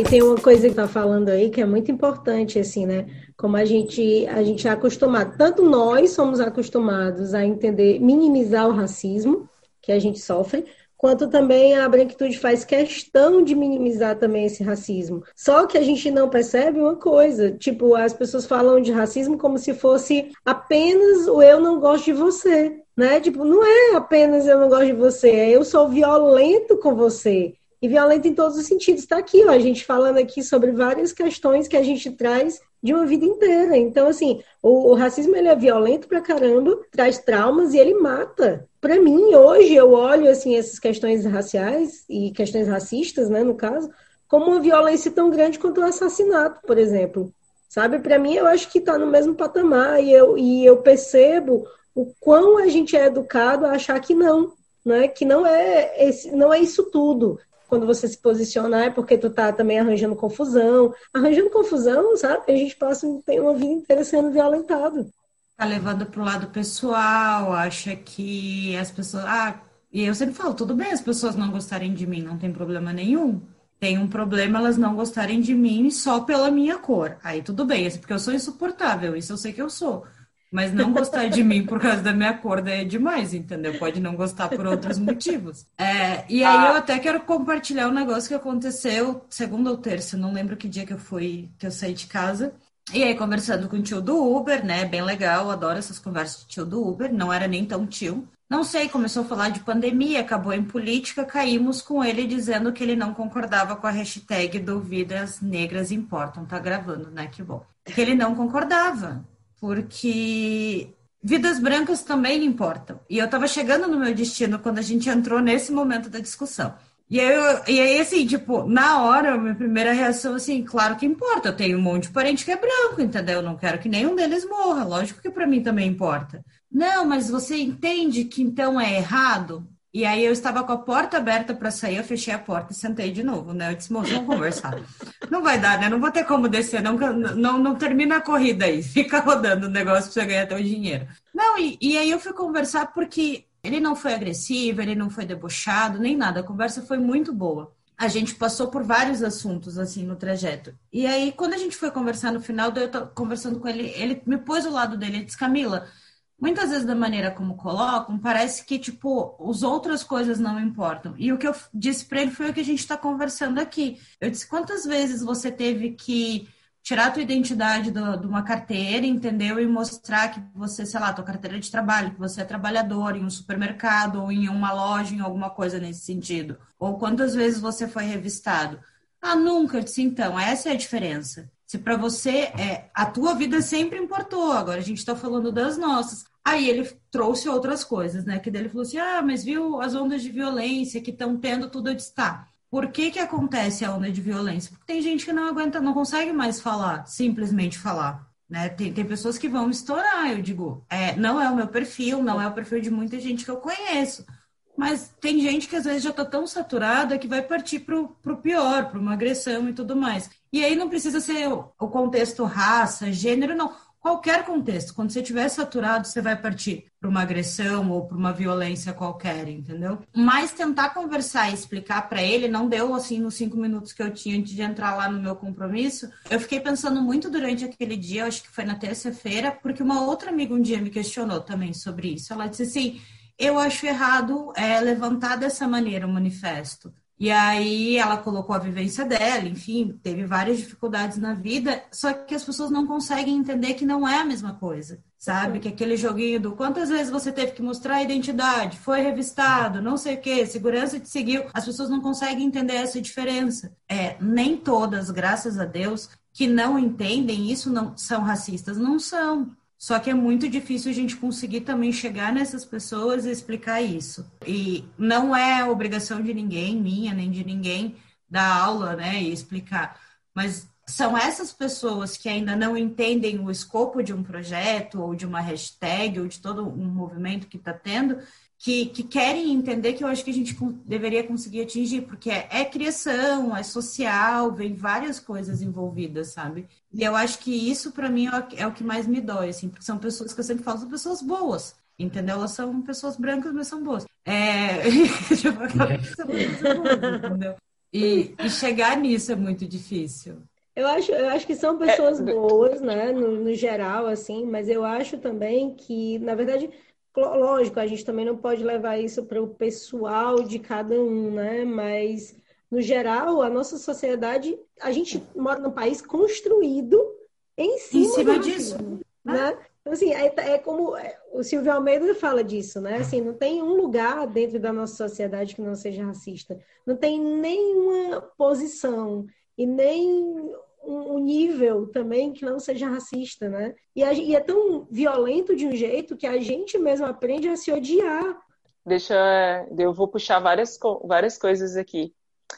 E tem uma coisa que tá falando aí que é muito importante, assim, né? Como a gente, a gente é acostumado, tanto nós somos acostumados a entender, minimizar o racismo que a gente sofre, quanto também a branquitude faz questão de minimizar também esse racismo. Só que a gente não percebe uma coisa, tipo, as pessoas falam de racismo como se fosse apenas o eu não gosto de você, né? Tipo, não é apenas eu não gosto de você, é eu sou violento com você e violento em todos os sentidos. Está aqui, ó, a gente falando aqui sobre várias questões que a gente traz de uma vida inteira. Então, assim, o, o racismo ele é violento pra caramba, traz traumas e ele mata. Para mim, hoje, eu olho assim essas questões raciais e questões racistas, né, no caso, como uma violência tão grande quanto o assassinato, por exemplo. Sabe, para mim, eu acho que está no mesmo patamar e eu, e eu percebo o quão a gente é educado a achar que não, né? Que não é esse, não é isso tudo quando você se posicionar é porque tu tá também arranjando confusão. Arranjando confusão, sabe? A gente passa tem uma vida inteira sendo violentado. Tá levando pro lado pessoal, acha que as pessoas. Ah, e eu sempre falo, tudo bem as pessoas não gostarem de mim, não tem problema nenhum. Tem um problema elas não gostarem de mim só pela minha cor. Aí tudo bem, porque eu sou insuportável, isso eu sei que eu sou. Mas não gostar de mim por causa da minha cor é demais, entendeu? Pode não gostar por outros motivos. É, e aí eu até quero compartilhar um negócio que aconteceu segunda ou terça, não lembro que dia que eu fui, que eu saí de casa. E aí, conversando com o tio do Uber, né? Bem legal, adoro essas conversas de tio do Uber, não era nem tão tio. Não sei, começou a falar de pandemia, acabou em política, caímos com ele dizendo que ele não concordava com a hashtag do Vidas Negras Importam. Tá gravando, né? Que bom. Que ele não concordava, porque vidas brancas também importam. E eu estava chegando no meu destino quando a gente entrou nesse momento da discussão. E aí, eu, e aí, assim, tipo, na hora, minha primeira reação, assim, claro que importa. Eu tenho um monte de parente que é branco, entendeu? Eu não quero que nenhum deles morra. Lógico que para mim também importa. Não, mas você entende que então é errado? E aí eu estava com a porta aberta para sair, eu fechei a porta e sentei de novo, né? Eu disse, moço, vamos conversar. não vai dar, né? Não vou ter como descer, não, não, não termina a corrida aí, fica rodando o negócio para você ganhar teu dinheiro. Não, e, e aí eu fui conversar porque ele não foi agressivo, ele não foi debochado, nem nada. A conversa foi muito boa. A gente passou por vários assuntos assim no trajeto. E aí, quando a gente foi conversar no final, eu tô conversando com ele, ele me pôs ao lado dele e disse: Camila, muitas vezes da maneira como colocam, parece que tipo, as outras coisas não importam. E o que eu disse para ele foi o que a gente está conversando aqui. Eu disse: quantas vezes você teve que tirar a tua identidade do, de uma carteira, entendeu? E mostrar que você, sei lá, tua carteira de trabalho, que você é trabalhador em um supermercado ou em uma loja, em alguma coisa nesse sentido. Ou quantas vezes você foi revistado. Ah, nunca. Eu disse, então, essa é a diferença. Se para você é, a tua vida sempre importou, agora a gente está falando das nossas. Aí ele trouxe outras coisas, né? Que dele falou assim: ah, mas viu as ondas de violência que estão tendo tudo a destaque. Por que, que acontece a onda de violência? Porque tem gente que não aguenta, não consegue mais falar, simplesmente falar. Né? Tem, tem pessoas que vão estourar, eu digo. É, não é o meu perfil, não é o perfil de muita gente que eu conheço. Mas tem gente que às vezes já está tão saturada que vai partir para o pior, para uma agressão e tudo mais. E aí não precisa ser o contexto raça, gênero, não qualquer contexto. Quando você estiver saturado, você vai partir para uma agressão ou para uma violência qualquer, entendeu? Mas tentar conversar e explicar para ele não deu assim nos cinco minutos que eu tinha antes de entrar lá no meu compromisso. Eu fiquei pensando muito durante aquele dia, acho que foi na terça-feira, porque uma outra amiga um dia me questionou também sobre isso. Ela disse assim: eu acho errado é, levantar dessa maneira o manifesto. E aí ela colocou a vivência dela, enfim, teve várias dificuldades na vida, só que as pessoas não conseguem entender que não é a mesma coisa, sabe? Que aquele joguinho do quantas vezes você teve que mostrar a identidade, foi revistado, não sei o que, segurança te seguiu, as pessoas não conseguem entender essa diferença. É, nem todas, graças a Deus, que não entendem isso não são racistas, não são. Só que é muito difícil a gente conseguir também chegar nessas pessoas e explicar isso. E não é obrigação de ninguém, minha nem de ninguém, dar aula, né, e explicar. Mas são essas pessoas que ainda não entendem o escopo de um projeto, ou de uma hashtag, ou de todo um movimento que está tendo, que, que, querem entender que eu acho que a gente deveria conseguir atingir, porque é, é, criação, é social, vem várias coisas envolvidas, sabe? E eu acho que isso, para mim, é, é o que mais me dói, assim, porque são pessoas que eu sempre falo, são pessoas boas, entendeu? Elas são pessoas brancas, mas são boas. É... entendeu? E, e chegar nisso é muito difícil. Eu acho, eu acho que são pessoas é... boas, né, no, no geral, assim, mas eu acho também que, na verdade, Lógico, a gente também não pode levar isso para o pessoal de cada um, né? Mas, no geral, a nossa sociedade, a gente mora num país construído em cima, em cima disso. Né? Então, assim, é, é, como é, o Silvio Almeida fala disso, né? Assim, não tem um lugar dentro da nossa sociedade que não seja racista. Não tem nenhuma posição e nem um, nível também que não seja racista, né? E, a, e, é tão violento de um jeito que a gente mesmo aprende a se odiar. Deixa, eu vou puxar várias, várias coisas aqui.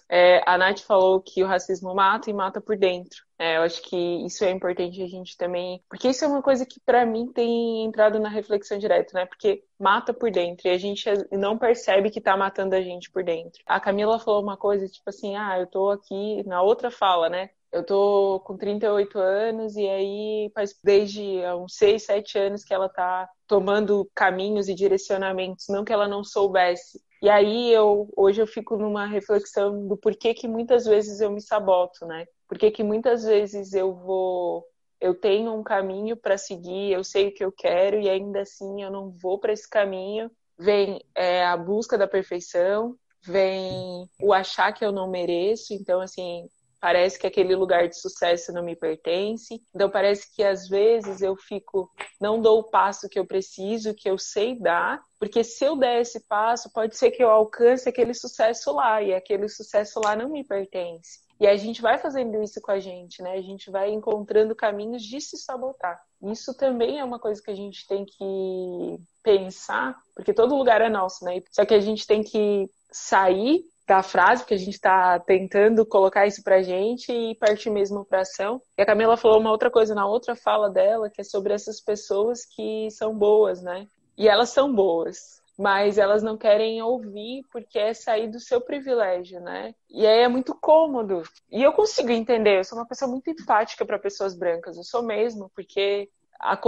É, a Nath falou que o racismo mata e mata por dentro. É, eu acho que isso é importante a gente também. Porque isso é uma coisa que, para mim, tem entrado na reflexão direto, né? Porque mata por dentro e a gente não percebe que tá matando a gente por dentro. A Camila falou uma coisa, tipo assim, ah, eu tô aqui, na outra fala, né? Eu tô com 38 anos e aí faz desde uns 6, 7 anos que ela tá tomando caminhos e direcionamentos, não que ela não soubesse. E aí eu hoje eu fico numa reflexão do porquê que muitas vezes eu me saboto, né? Porquê que muitas vezes eu vou eu tenho um caminho para seguir, eu sei o que eu quero e ainda assim eu não vou para esse caminho. Vem é, a busca da perfeição, vem o achar que eu não mereço. Então, assim, parece que aquele lugar de sucesso não me pertence. Então parece que às vezes eu fico, não dou o passo que eu preciso, que eu sei dar, porque se eu der esse passo, pode ser que eu alcance aquele sucesso lá e aquele sucesso lá não me pertence. E a gente vai fazendo isso com a gente, né? A gente vai encontrando caminhos de se sabotar. Isso também é uma coisa que a gente tem que pensar, porque todo lugar é nosso, né? Só que a gente tem que sair da frase, porque a gente está tentando colocar isso pra gente e partir mesmo pra ação. E a Camila falou uma outra coisa na outra fala dela, que é sobre essas pessoas que são boas, né? E elas são boas mas elas não querem ouvir porque é sair do seu privilégio, né? E aí é muito cômodo. E eu consigo entender, eu sou uma pessoa muito empática para pessoas brancas, eu sou mesmo, porque a,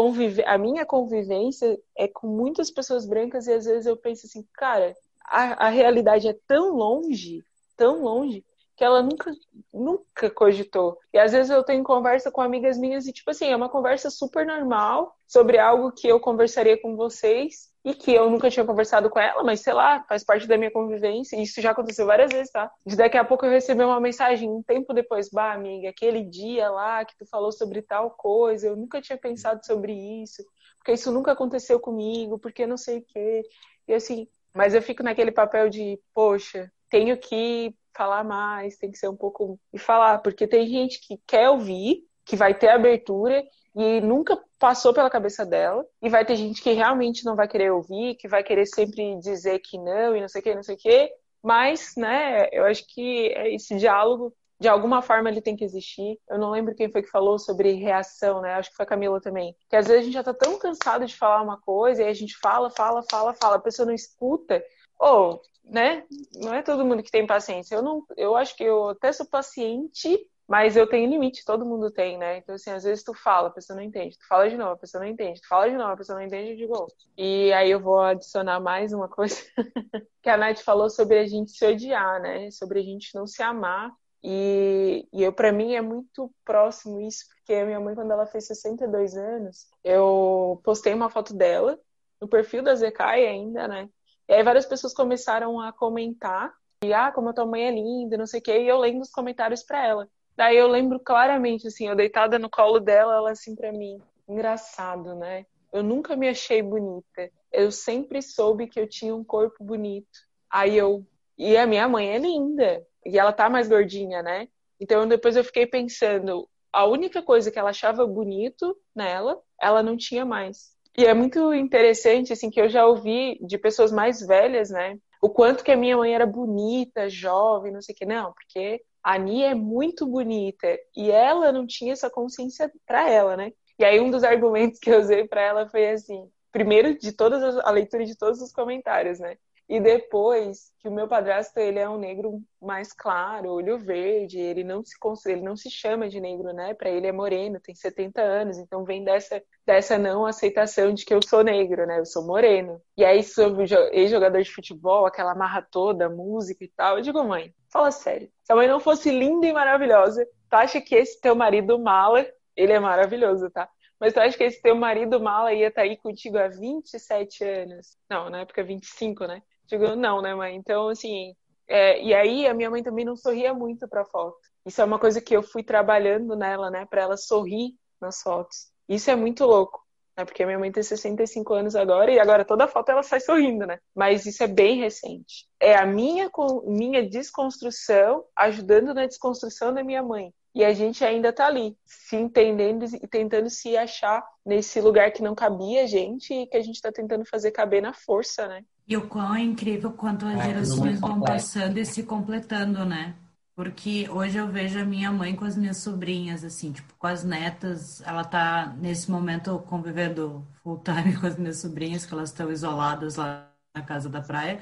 a minha convivência é com muitas pessoas brancas e às vezes eu penso assim, cara, a, a realidade é tão longe, tão longe, que ela nunca, nunca cogitou. E às vezes eu tenho conversa com amigas minhas e, tipo assim, é uma conversa super normal sobre algo que eu conversaria com vocês e que eu nunca tinha conversado com ela, mas sei lá, faz parte da minha convivência. E isso já aconteceu várias vezes, tá? De daqui a pouco eu recebi uma mensagem um tempo depois, bah, amiga, aquele dia lá que tu falou sobre tal coisa, eu nunca tinha pensado sobre isso, porque isso nunca aconteceu comigo, porque não sei o quê. E assim, mas eu fico naquele papel de, poxa, tenho que falar mais, tem que ser um pouco e falar, porque tem gente que quer ouvir, que vai ter abertura e nunca passou pela cabeça dela. E vai ter gente que realmente não vai querer ouvir, que vai querer sempre dizer que não e não sei o que, não sei o que. Mas, né, eu acho que esse diálogo, de alguma forma, ele tem que existir. Eu não lembro quem foi que falou sobre reação, né? Acho que foi a Camila também. Que às vezes a gente já tá tão cansado de falar uma coisa e a gente fala, fala, fala, fala, a pessoa não escuta. Ou, né? Não é todo mundo que tem paciência. Eu não, eu acho que eu até sou paciente mas eu tenho limite, todo mundo tem, né? Então, assim, às vezes tu fala, a pessoa não entende. Tu fala de novo, a pessoa não entende. Tu fala de novo, a pessoa não entende, eu digo. E aí eu vou adicionar mais uma coisa que a Nath falou sobre a gente se odiar, né? Sobre a gente não se amar. E, e eu, para mim, é muito próximo isso, porque a minha mãe, quando ela fez 62 anos, eu postei uma foto dela no perfil da Zekai ainda, né? E aí várias pessoas começaram a comentar e, ah, como a tua mãe é linda, não sei o quê, e eu lendo os comentários para ela. Daí eu lembro claramente, assim, eu deitada no colo dela, ela assim pra mim, engraçado, né? Eu nunca me achei bonita. Eu sempre soube que eu tinha um corpo bonito. Aí eu. E a minha mãe é linda. E ela tá mais gordinha, né? Então depois eu fiquei pensando, a única coisa que ela achava bonito nela, ela não tinha mais. E é muito interessante, assim, que eu já ouvi de pessoas mais velhas, né? O quanto que a minha mãe era bonita, jovem, não sei o que. Não, porque a Nia é muito bonita e ela não tinha essa consciência para ela, né? E aí um dos argumentos que eu usei para ela foi assim, primeiro de todas as, a leitura de todos os comentários, né? E depois que o meu padrasto ele é um negro mais claro, olho verde, ele não se ele não se chama de negro, né? Para ele é moreno, tem 70 anos, então vem dessa dessa não aceitação de que eu sou negro, né? Eu sou moreno. E aí sobre ex-jogador de futebol, aquela marra toda, música e tal, eu digo, mãe, fala sério. Se a mãe não fosse linda e maravilhosa, tu acha que esse teu marido mala, ele é maravilhoso, tá? Mas tu acha que esse teu marido mala ia estar tá aí contigo há 27 anos? Não, na época 25, né? Digo, não, né, mãe? Então, assim, é, e aí a minha mãe também não sorria muito pra foto. Isso é uma coisa que eu fui trabalhando nela, né, pra ela sorrir nas fotos. Isso é muito louco, né, porque a minha mãe tem 65 anos agora e agora toda foto ela sai sorrindo, né? Mas isso é bem recente. É a minha, minha desconstrução ajudando na desconstrução da minha mãe. E a gente ainda tá ali, se entendendo e tentando se achar nesse lugar que não cabia a gente e que a gente tá tentando fazer caber na força, né? E o quão é incrível quanto as é, gerações vão passando e se completando, né? Porque hoje eu vejo a minha mãe com as minhas sobrinhas, assim, tipo, com as netas. Ela tá, nesse momento, convivendo full time com as minhas sobrinhas, que elas estão isoladas lá na casa da praia.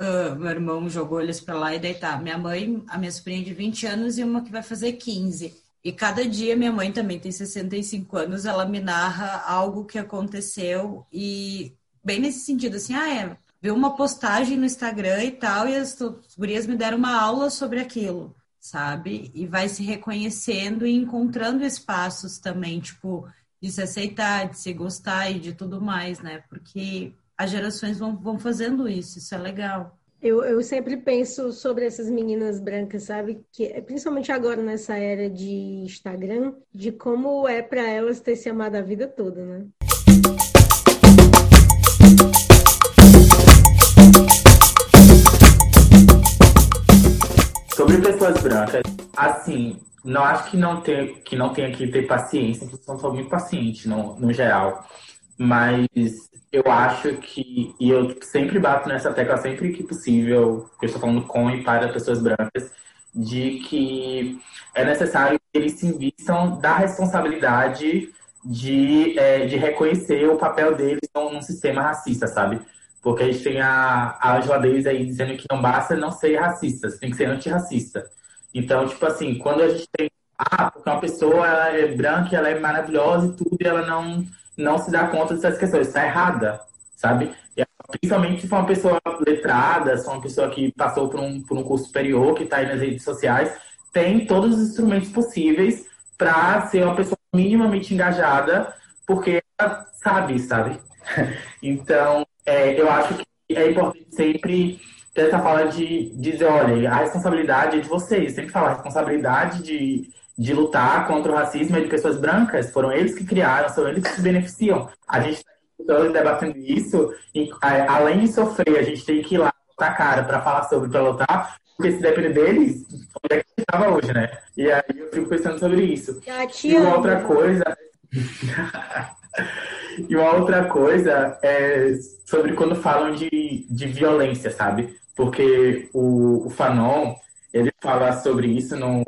Uh, meu irmão jogou eles pra lá e deitar. Minha mãe, a minha sobrinha de 20 anos e uma que vai fazer 15. E cada dia, minha mãe também tem 65 anos, ela me narra algo que aconteceu e bem nesse sentido, assim, ah, é, viu uma postagem no Instagram e tal, e as gurias me deram uma aula sobre aquilo, sabe? E vai se reconhecendo e encontrando espaços também, tipo, de se aceitar, de se gostar e de tudo mais, né? Porque as gerações vão, vão fazendo isso, isso é legal. Eu, eu sempre penso sobre essas meninas brancas, sabe? Que principalmente agora nessa era de Instagram, de como é para elas ter se amado a vida toda, né? Sobre pessoas brancas, assim, não acho que não tem que não tenha que ter paciência, porque eu sou muito paciente no, no geral. Mas eu acho que, e eu sempre bato nessa tecla sempre que possível, eu estou falando com e para pessoas brancas, de que é necessário que eles se invistam da responsabilidade de, é, de reconhecer o papel deles num, sistema racista, sabe? Porque a gente tem a, a Angela Davis aí dizendo que não basta não ser racista, você tem que ser antirracista. Então, tipo assim, quando a gente tem. Ah, porque uma pessoa ela é branca, ela é maravilhosa e tudo, e ela não não se dá conta dessas questões. Está errada, sabe? E, principalmente se for uma pessoa letrada, se for uma pessoa que passou por um, por um curso superior, que está aí nas redes sociais, tem todos os instrumentos possíveis para ser uma pessoa minimamente engajada, porque ela sabe, sabe? então, é, eu acho que é importante sempre ter essa fala de, de dizer, olha, a responsabilidade é de vocês. Sempre falar, a responsabilidade de de lutar contra o racismo é de pessoas brancas, foram eles que criaram, são eles que se beneficiam. A gente está debatendo isso, e, além de sofrer, a gente tem que ir lá botar cara para falar sobre, para lutar, porque se depender deles, onde é que a gente estava hoje, né? E aí eu fico pensando sobre isso. E uma outra coisa. e uma outra coisa é sobre quando falam de, de violência, sabe? Porque o, o Fanon, ele fala sobre isso no,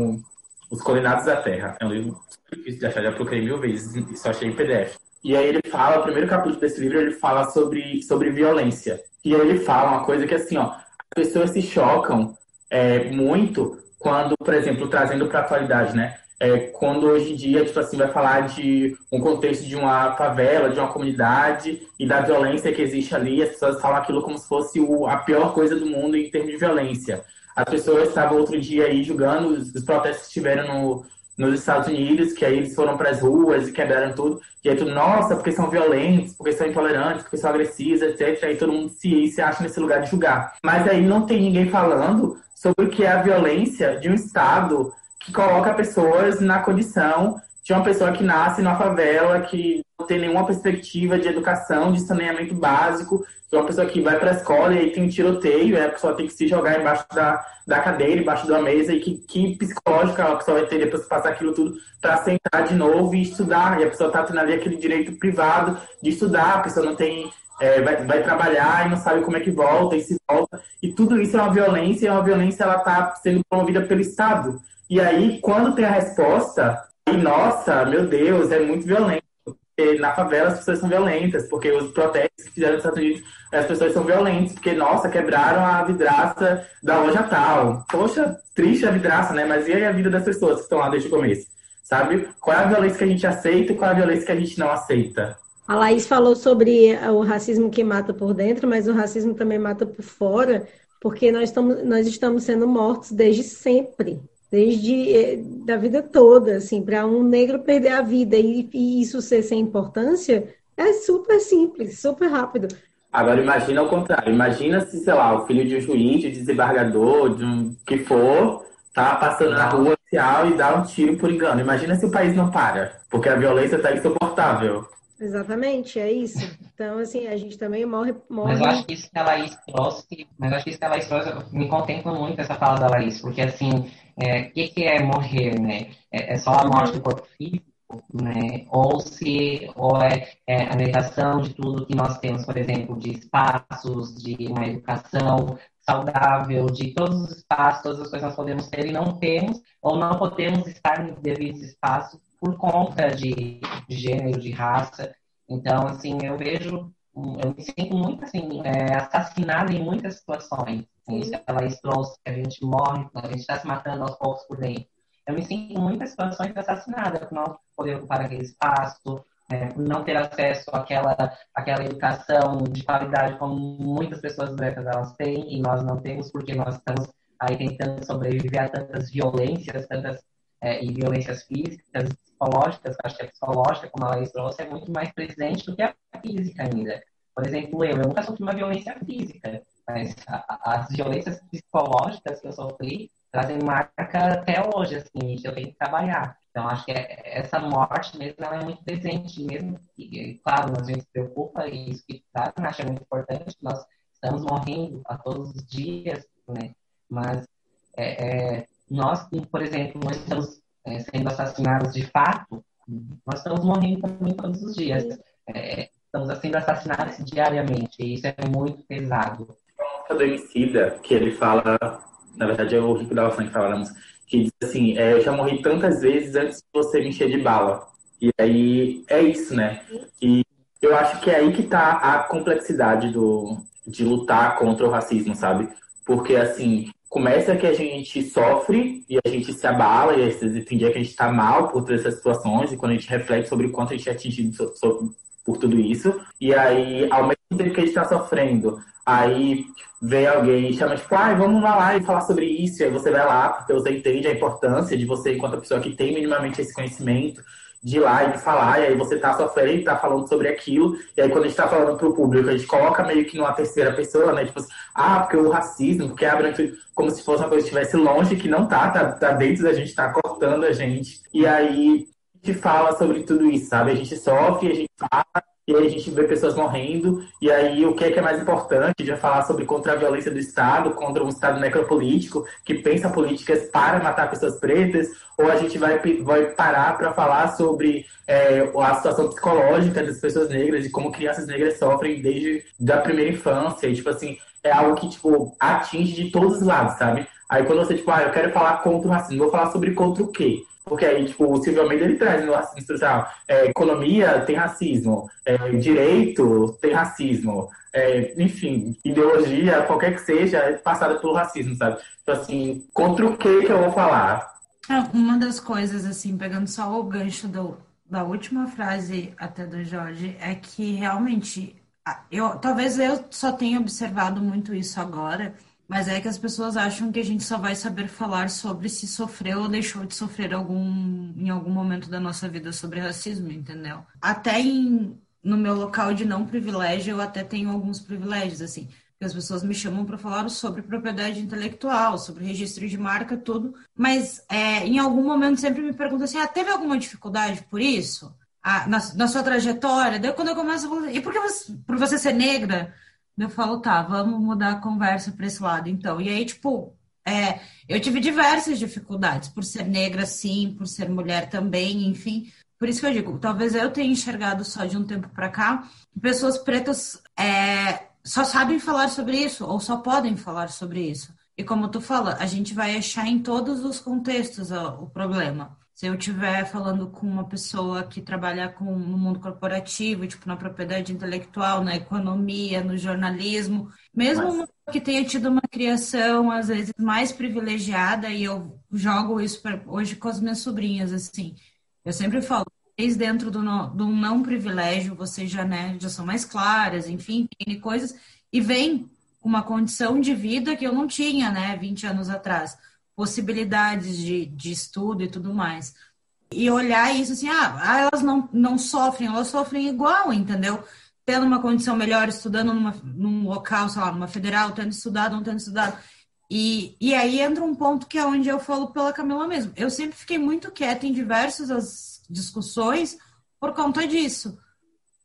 os Coordenados da Terra. É um livro difícil de achar, já procurei mil vezes e só achei em PDF. E aí ele fala, o primeiro capítulo desse livro, ele fala sobre, sobre violência. E aí ele fala uma coisa que assim, ó, as pessoas se chocam é, muito quando, por exemplo, trazendo para a atualidade, né? É, quando hoje em dia, tipo assim, vai falar de um contexto de uma favela, de uma comunidade e da violência que existe ali, as pessoas falam aquilo como se fosse o, a pior coisa do mundo em termos de violência. As pessoas estavam outro dia aí julgando os, os protestos que tiveram no, nos Estados Unidos, que aí eles foram para as ruas e quebraram tudo. E aí tudo, nossa, porque são violentos, porque são intolerantes, porque são agressivos, etc. Aí todo mundo se, se acha nesse lugar de julgar. Mas aí não tem ninguém falando sobre o que é a violência de um Estado que coloca pessoas na condição de uma pessoa que nasce na favela, que não tem nenhuma perspectiva de educação, de saneamento básico, que é uma pessoa que vai para a escola e aí tem um tiroteio, e a pessoa tem que se jogar embaixo da, da cadeira, embaixo da mesa, e que, que psicológica a pessoa vai ter depois de passar aquilo tudo para sentar de novo e estudar, e a pessoa está tendo ali aquele direito privado de estudar, a pessoa não tem é, vai, vai, trabalhar e não sabe como é que volta e se volta. E tudo isso é uma violência, e uma violência ela está sendo promovida pelo Estado. E aí, quando tem a resposta, e nossa, meu Deus, é muito violento. Porque na favela as pessoas são violentas, porque os protestos que fizeram nos Estados Unidos, as pessoas são violentas, porque, nossa, quebraram a vidraça da loja tal. Poxa, triste a vidraça, né? Mas e aí a vida das pessoas que estão lá desde o começo? Sabe? Qual é a violência que a gente aceita e qual é a violência que a gente não aceita? A Laís falou sobre o racismo que mata por dentro, mas o racismo também mata por fora, porque nós estamos, nós estamos sendo mortos desde sempre desde eh, da vida toda, assim, para um negro perder a vida e, e, isso ser sem importância, é super simples, super rápido. Agora imagina o contrário, imagina se, sei lá, o filho de um juiz, de desembargador, de um que for, tá passando na rua social e dá um tiro por engano. Imagina se o país não para, porque a violência está insuportável. Exatamente, é isso. Então, assim, a gente também morre. morre... Mas eu acho que isso que a Laís trouxe, mas eu acho que isso que a Laís trouxe, me contempla muito essa fala da Laís, porque assim, o é, que, que é morrer, né? É, é, só a morte do corpo físico, né? Ou se ou é, é, a negação de tudo que nós temos, por exemplo, de espaços, de uma educação saudável, de todos os espaços, todas as coisas que nós podemos ter e não temos, ou não podemos estar em devidos espaços por conta de, de gênero, de raça. Então, assim, eu vejo, eu me sinto muito assim, é, assassinada em muitas situações. Isso ela trouxe, que a gente morre, a gente está se matando aos poucos por dentro. Eu me sinto em muitas situações assassinada por não poder ocupar aquele espaço, é, por não ter acesso àquela, àquela educação de qualidade como muitas pessoas brancas elas têm e nós não temos porque nós estamos aí tentando sobreviver a tantas violências, tantas é, e violências físicas, psicológicas, acho que a psicológica, como a Laís trouxe, é muito mais presente do que a física ainda. Por exemplo, eu, eu nunca sofri uma violência física, mas as violências psicológicas que eu sofri trazem marca até hoje, assim, que eu tenho que trabalhar. Então, acho que é, essa morte mesmo ela é muito presente, mesmo que, claro, a gente se preocupa e isso que tá, acha muito importante, nós estamos morrendo a todos os dias, né? Mas é, é, nós, por exemplo, nós estamos é, sendo assassinados de fato, nós estamos morrendo também todos os dias. É, estamos sendo assassinados diariamente, e isso é muito pesado. A do Emicida, que ele fala, na verdade é o Rico da Alfã que fala música, que diz assim, é, eu já morri tantas vezes antes de você me encher de bala. E aí é isso, né? E eu acho que é aí que tá a complexidade do, de lutar contra o racismo, sabe? Porque, assim, começa que a gente sofre e a gente se abala, e tem dia que a gente tá mal por todas essas situações, e quando a gente reflete sobre o quanto a gente é atingido por tudo isso, e aí, ao mesmo tempo que a gente tá sofrendo, aí vem alguém e chama, tipo, ah, vamos lá e falar sobre isso, e aí você vai lá, porque você entende a importância de você, enquanto pessoa que tem minimamente esse conhecimento, de ir lá e de falar, e aí você tá sofrendo e tá falando sobre aquilo, e aí quando a gente tá falando pro público, a gente coloca meio que numa terceira pessoa, né? Tipo assim, ah, porque o racismo, porque abre como se fosse uma coisa que estivesse longe, que não tá, tá, tá dentro da gente, tá cortando a gente. E aí a gente fala sobre tudo isso, sabe? A gente sofre, a gente fala, e aí a gente vê pessoas morrendo, e aí o que é, que é mais importante de falar sobre contra a violência do Estado, contra um Estado necropolítico que pensa políticas para matar pessoas pretas, ou a gente vai, vai parar para falar sobre é, a situação psicológica das pessoas negras e como crianças negras sofrem desde da primeira infância, e tipo assim, é algo que tipo atinge de todos os lados, sabe? Aí quando você, tipo, ah, eu quero falar contra o racismo, vou falar sobre contra o quê? Porque aí, tipo, o Silvio Almeida, ele traz no racismo estrutural. É, economia tem racismo, é, direito tem racismo, é, enfim, ideologia, qualquer que seja, é passada pelo racismo, sabe? Então, assim, contra o que que eu vou falar? É, uma das coisas, assim, pegando só o gancho do, da última frase até do Jorge, é que realmente, eu, talvez eu só tenha observado muito isso agora, mas é que as pessoas acham que a gente só vai saber falar sobre se sofreu ou deixou de sofrer algum, em algum momento da nossa vida sobre racismo, entendeu? Até em, no meu local de não privilégio, eu até tenho alguns privilégios, assim. Que as pessoas me chamam para falar sobre propriedade intelectual, sobre registro de marca, tudo. Mas é, em algum momento sempre me perguntam assim: ah, teve alguma dificuldade por isso? Ah, na, na, sua trajetória? Daí quando eu começo a falar, e por que você, por você ser negra? Eu falo, tá, vamos mudar a conversa para esse lado, então. E aí, tipo, é, eu tive diversas dificuldades, por ser negra, sim, por ser mulher também, enfim. Por isso que eu digo, talvez eu tenha enxergado só de um tempo para cá, pessoas pretas é, só sabem falar sobre isso, ou só podem falar sobre isso. E como tu fala, a gente vai achar em todos os contextos o, o problema se eu estiver falando com uma pessoa que trabalha com, no mundo corporativo, tipo na propriedade intelectual, na economia, no jornalismo, mesmo Mas... que tenha tido uma criação às vezes mais privilegiada, e eu jogo isso pra, hoje com as minhas sobrinhas, assim, eu sempre falo, desde dentro do, no, do não privilégio, vocês já, né, já são mais claras, enfim, tem coisas, e vem uma condição de vida que eu não tinha, né, 20 anos atrás possibilidades de, de estudo e tudo mais. E olhar isso assim, ah, elas não, não sofrem, elas sofrem igual, entendeu? Tendo uma condição melhor, estudando numa, num local, sei lá, numa federal, tendo estudado, não tendo estudado. E, e aí entra um ponto que é onde eu falo pela Camila mesmo. Eu sempre fiquei muito quieta em diversas discussões por conta disso.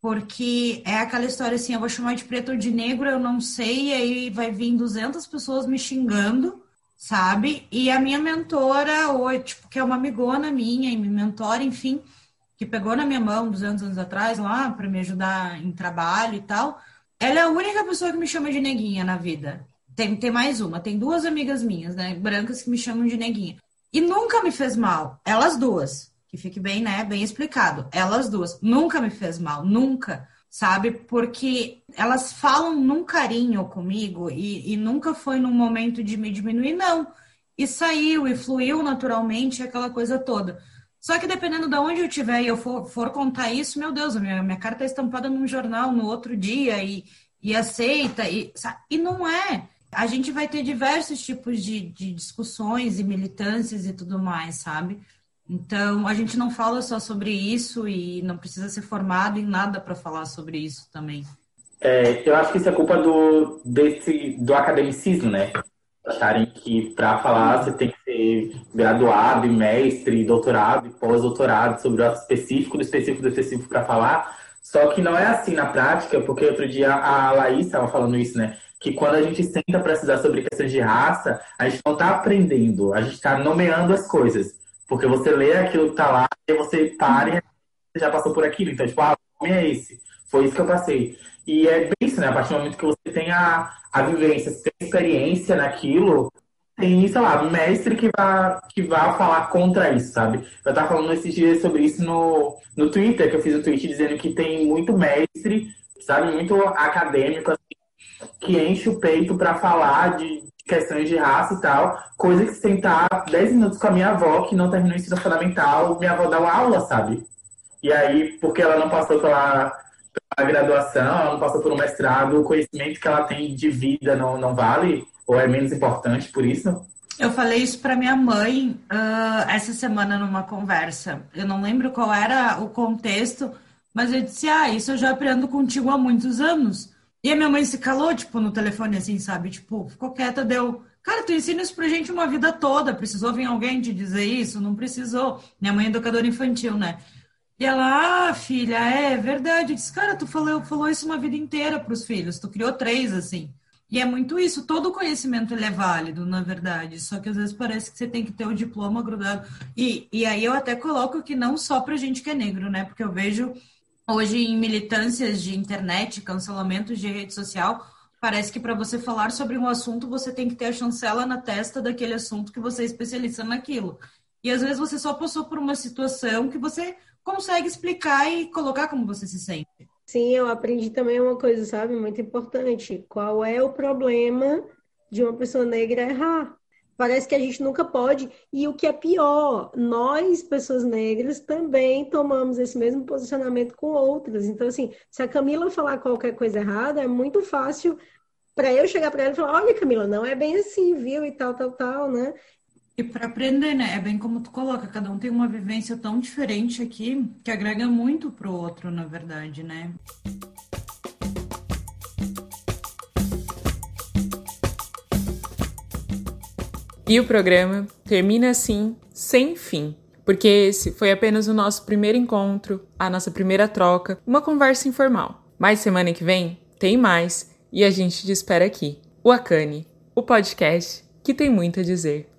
Porque é aquela história assim, eu vou chamar de preto ou de negro, eu não sei, e aí vai vir 200 pessoas me xingando sabe? E a minha mentora, ou, tipo, que é uma amigona minha e me mentora, enfim, que pegou na minha mão 200 anos atrás lá para me ajudar em trabalho e tal, ela é a única pessoa que me chama de neguinha na vida. Tem, tem mais uma, tem duas amigas minhas, né, brancas que me chamam de neguinha. E nunca me fez mal, elas duas, que fique bem, né, bem explicado. Elas duas, nunca me fez mal, nunca sabe? Porque elas falam num carinho comigo e, e nunca foi num momento de me diminuir, não. E saiu e fluiu naturalmente aquela coisa toda. Só que dependendo de onde eu estiver e eu for, for, contar isso, meu Deus, a minha, minha cara tá estampada num jornal no outro dia e, e aceita. E, e não é. A gente vai ter diversos tipos de, de discussões e militâncias e tudo mais, sabe? Então, a gente não fala só sobre isso e não precisa ser formado em nada para falar sobre isso também. É, eu acho que isso é culpa do, desse, do academicismo, né? Acharem que para falar você tem que ser graduado, mestre, doutorado, pós-doutorado sobre o específico do específico do específico para falar. Só que não é assim na prática, porque outro dia a Laís estava falando isso, né? Que quando a gente senta para estudar sobre questões de raça, a gente não está aprendendo, a gente está nomeando as coisas. Porque você lê aquilo que está lá e você para e já passou por aquilo. Então, tipo, ah, o nome é esse. Foi isso que eu passei. E é bem isso, né? A partir do momento que você tem a, a vivência, você tem experiência naquilo, tem, sei lá, mestre que vai, que vai falar contra isso, sabe? Eu estava falando esses dias sobre isso no, no Twitter, que eu fiz um tweet dizendo que tem muito mestre, sabe, muito acadêmico, que enche o peito para falar de questões de raça e tal, coisa que sentar 10 minutos com a minha avó, que não terminou o ensino fundamental, minha avó dá uma aula, sabe? E aí, porque ela não passou pela a graduação, ela não passou por um mestrado, o conhecimento que ela tem de vida não, não vale ou é menos importante por isso? Eu falei isso para minha mãe uh, essa semana numa conversa. Eu não lembro qual era o contexto, mas eu disse: Ah, isso eu já aprendo contigo há muitos anos. E a minha mãe se calou, tipo, no telefone, assim, sabe? Tipo, ficou quieta, deu. Cara, tu ensina isso pra gente uma vida toda. Precisou vir alguém te dizer isso? Não precisou. Minha mãe é educadora infantil, né? E ela, ah, filha, é verdade. Eu disse, cara, tu falou, falou isso uma vida inteira para os filhos, tu criou três, assim. E é muito isso, todo conhecimento ele é válido, na verdade, só que às vezes parece que você tem que ter o diploma grudado. E, e aí eu até coloco que não só para gente que é negro, né? Porque eu vejo hoje em militâncias de internet, cancelamentos de rede social, parece que para você falar sobre um assunto, você tem que ter a chancela na testa daquele assunto que você é especialista naquilo. E às vezes você só passou por uma situação que você consegue explicar e colocar como você se sente. Sim, eu aprendi também uma coisa, sabe, muito importante. Qual é o problema de uma pessoa negra errar? Parece que a gente nunca pode. E o que é pior, nós, pessoas negras, também tomamos esse mesmo posicionamento com outras. Então, assim, se a Camila falar qualquer coisa errada, é muito fácil para eu chegar para ela e falar: olha, Camila, não é bem assim, viu? E tal, tal, tal, né? E para aprender, né? É bem como tu coloca, cada um tem uma vivência tão diferente aqui que agrega muito pro outro, na verdade, né? E o programa termina assim, sem fim, porque esse foi apenas o nosso primeiro encontro, a nossa primeira troca, uma conversa informal. Mas semana que vem tem mais e a gente te espera aqui. O Akane, o podcast que tem muito a dizer.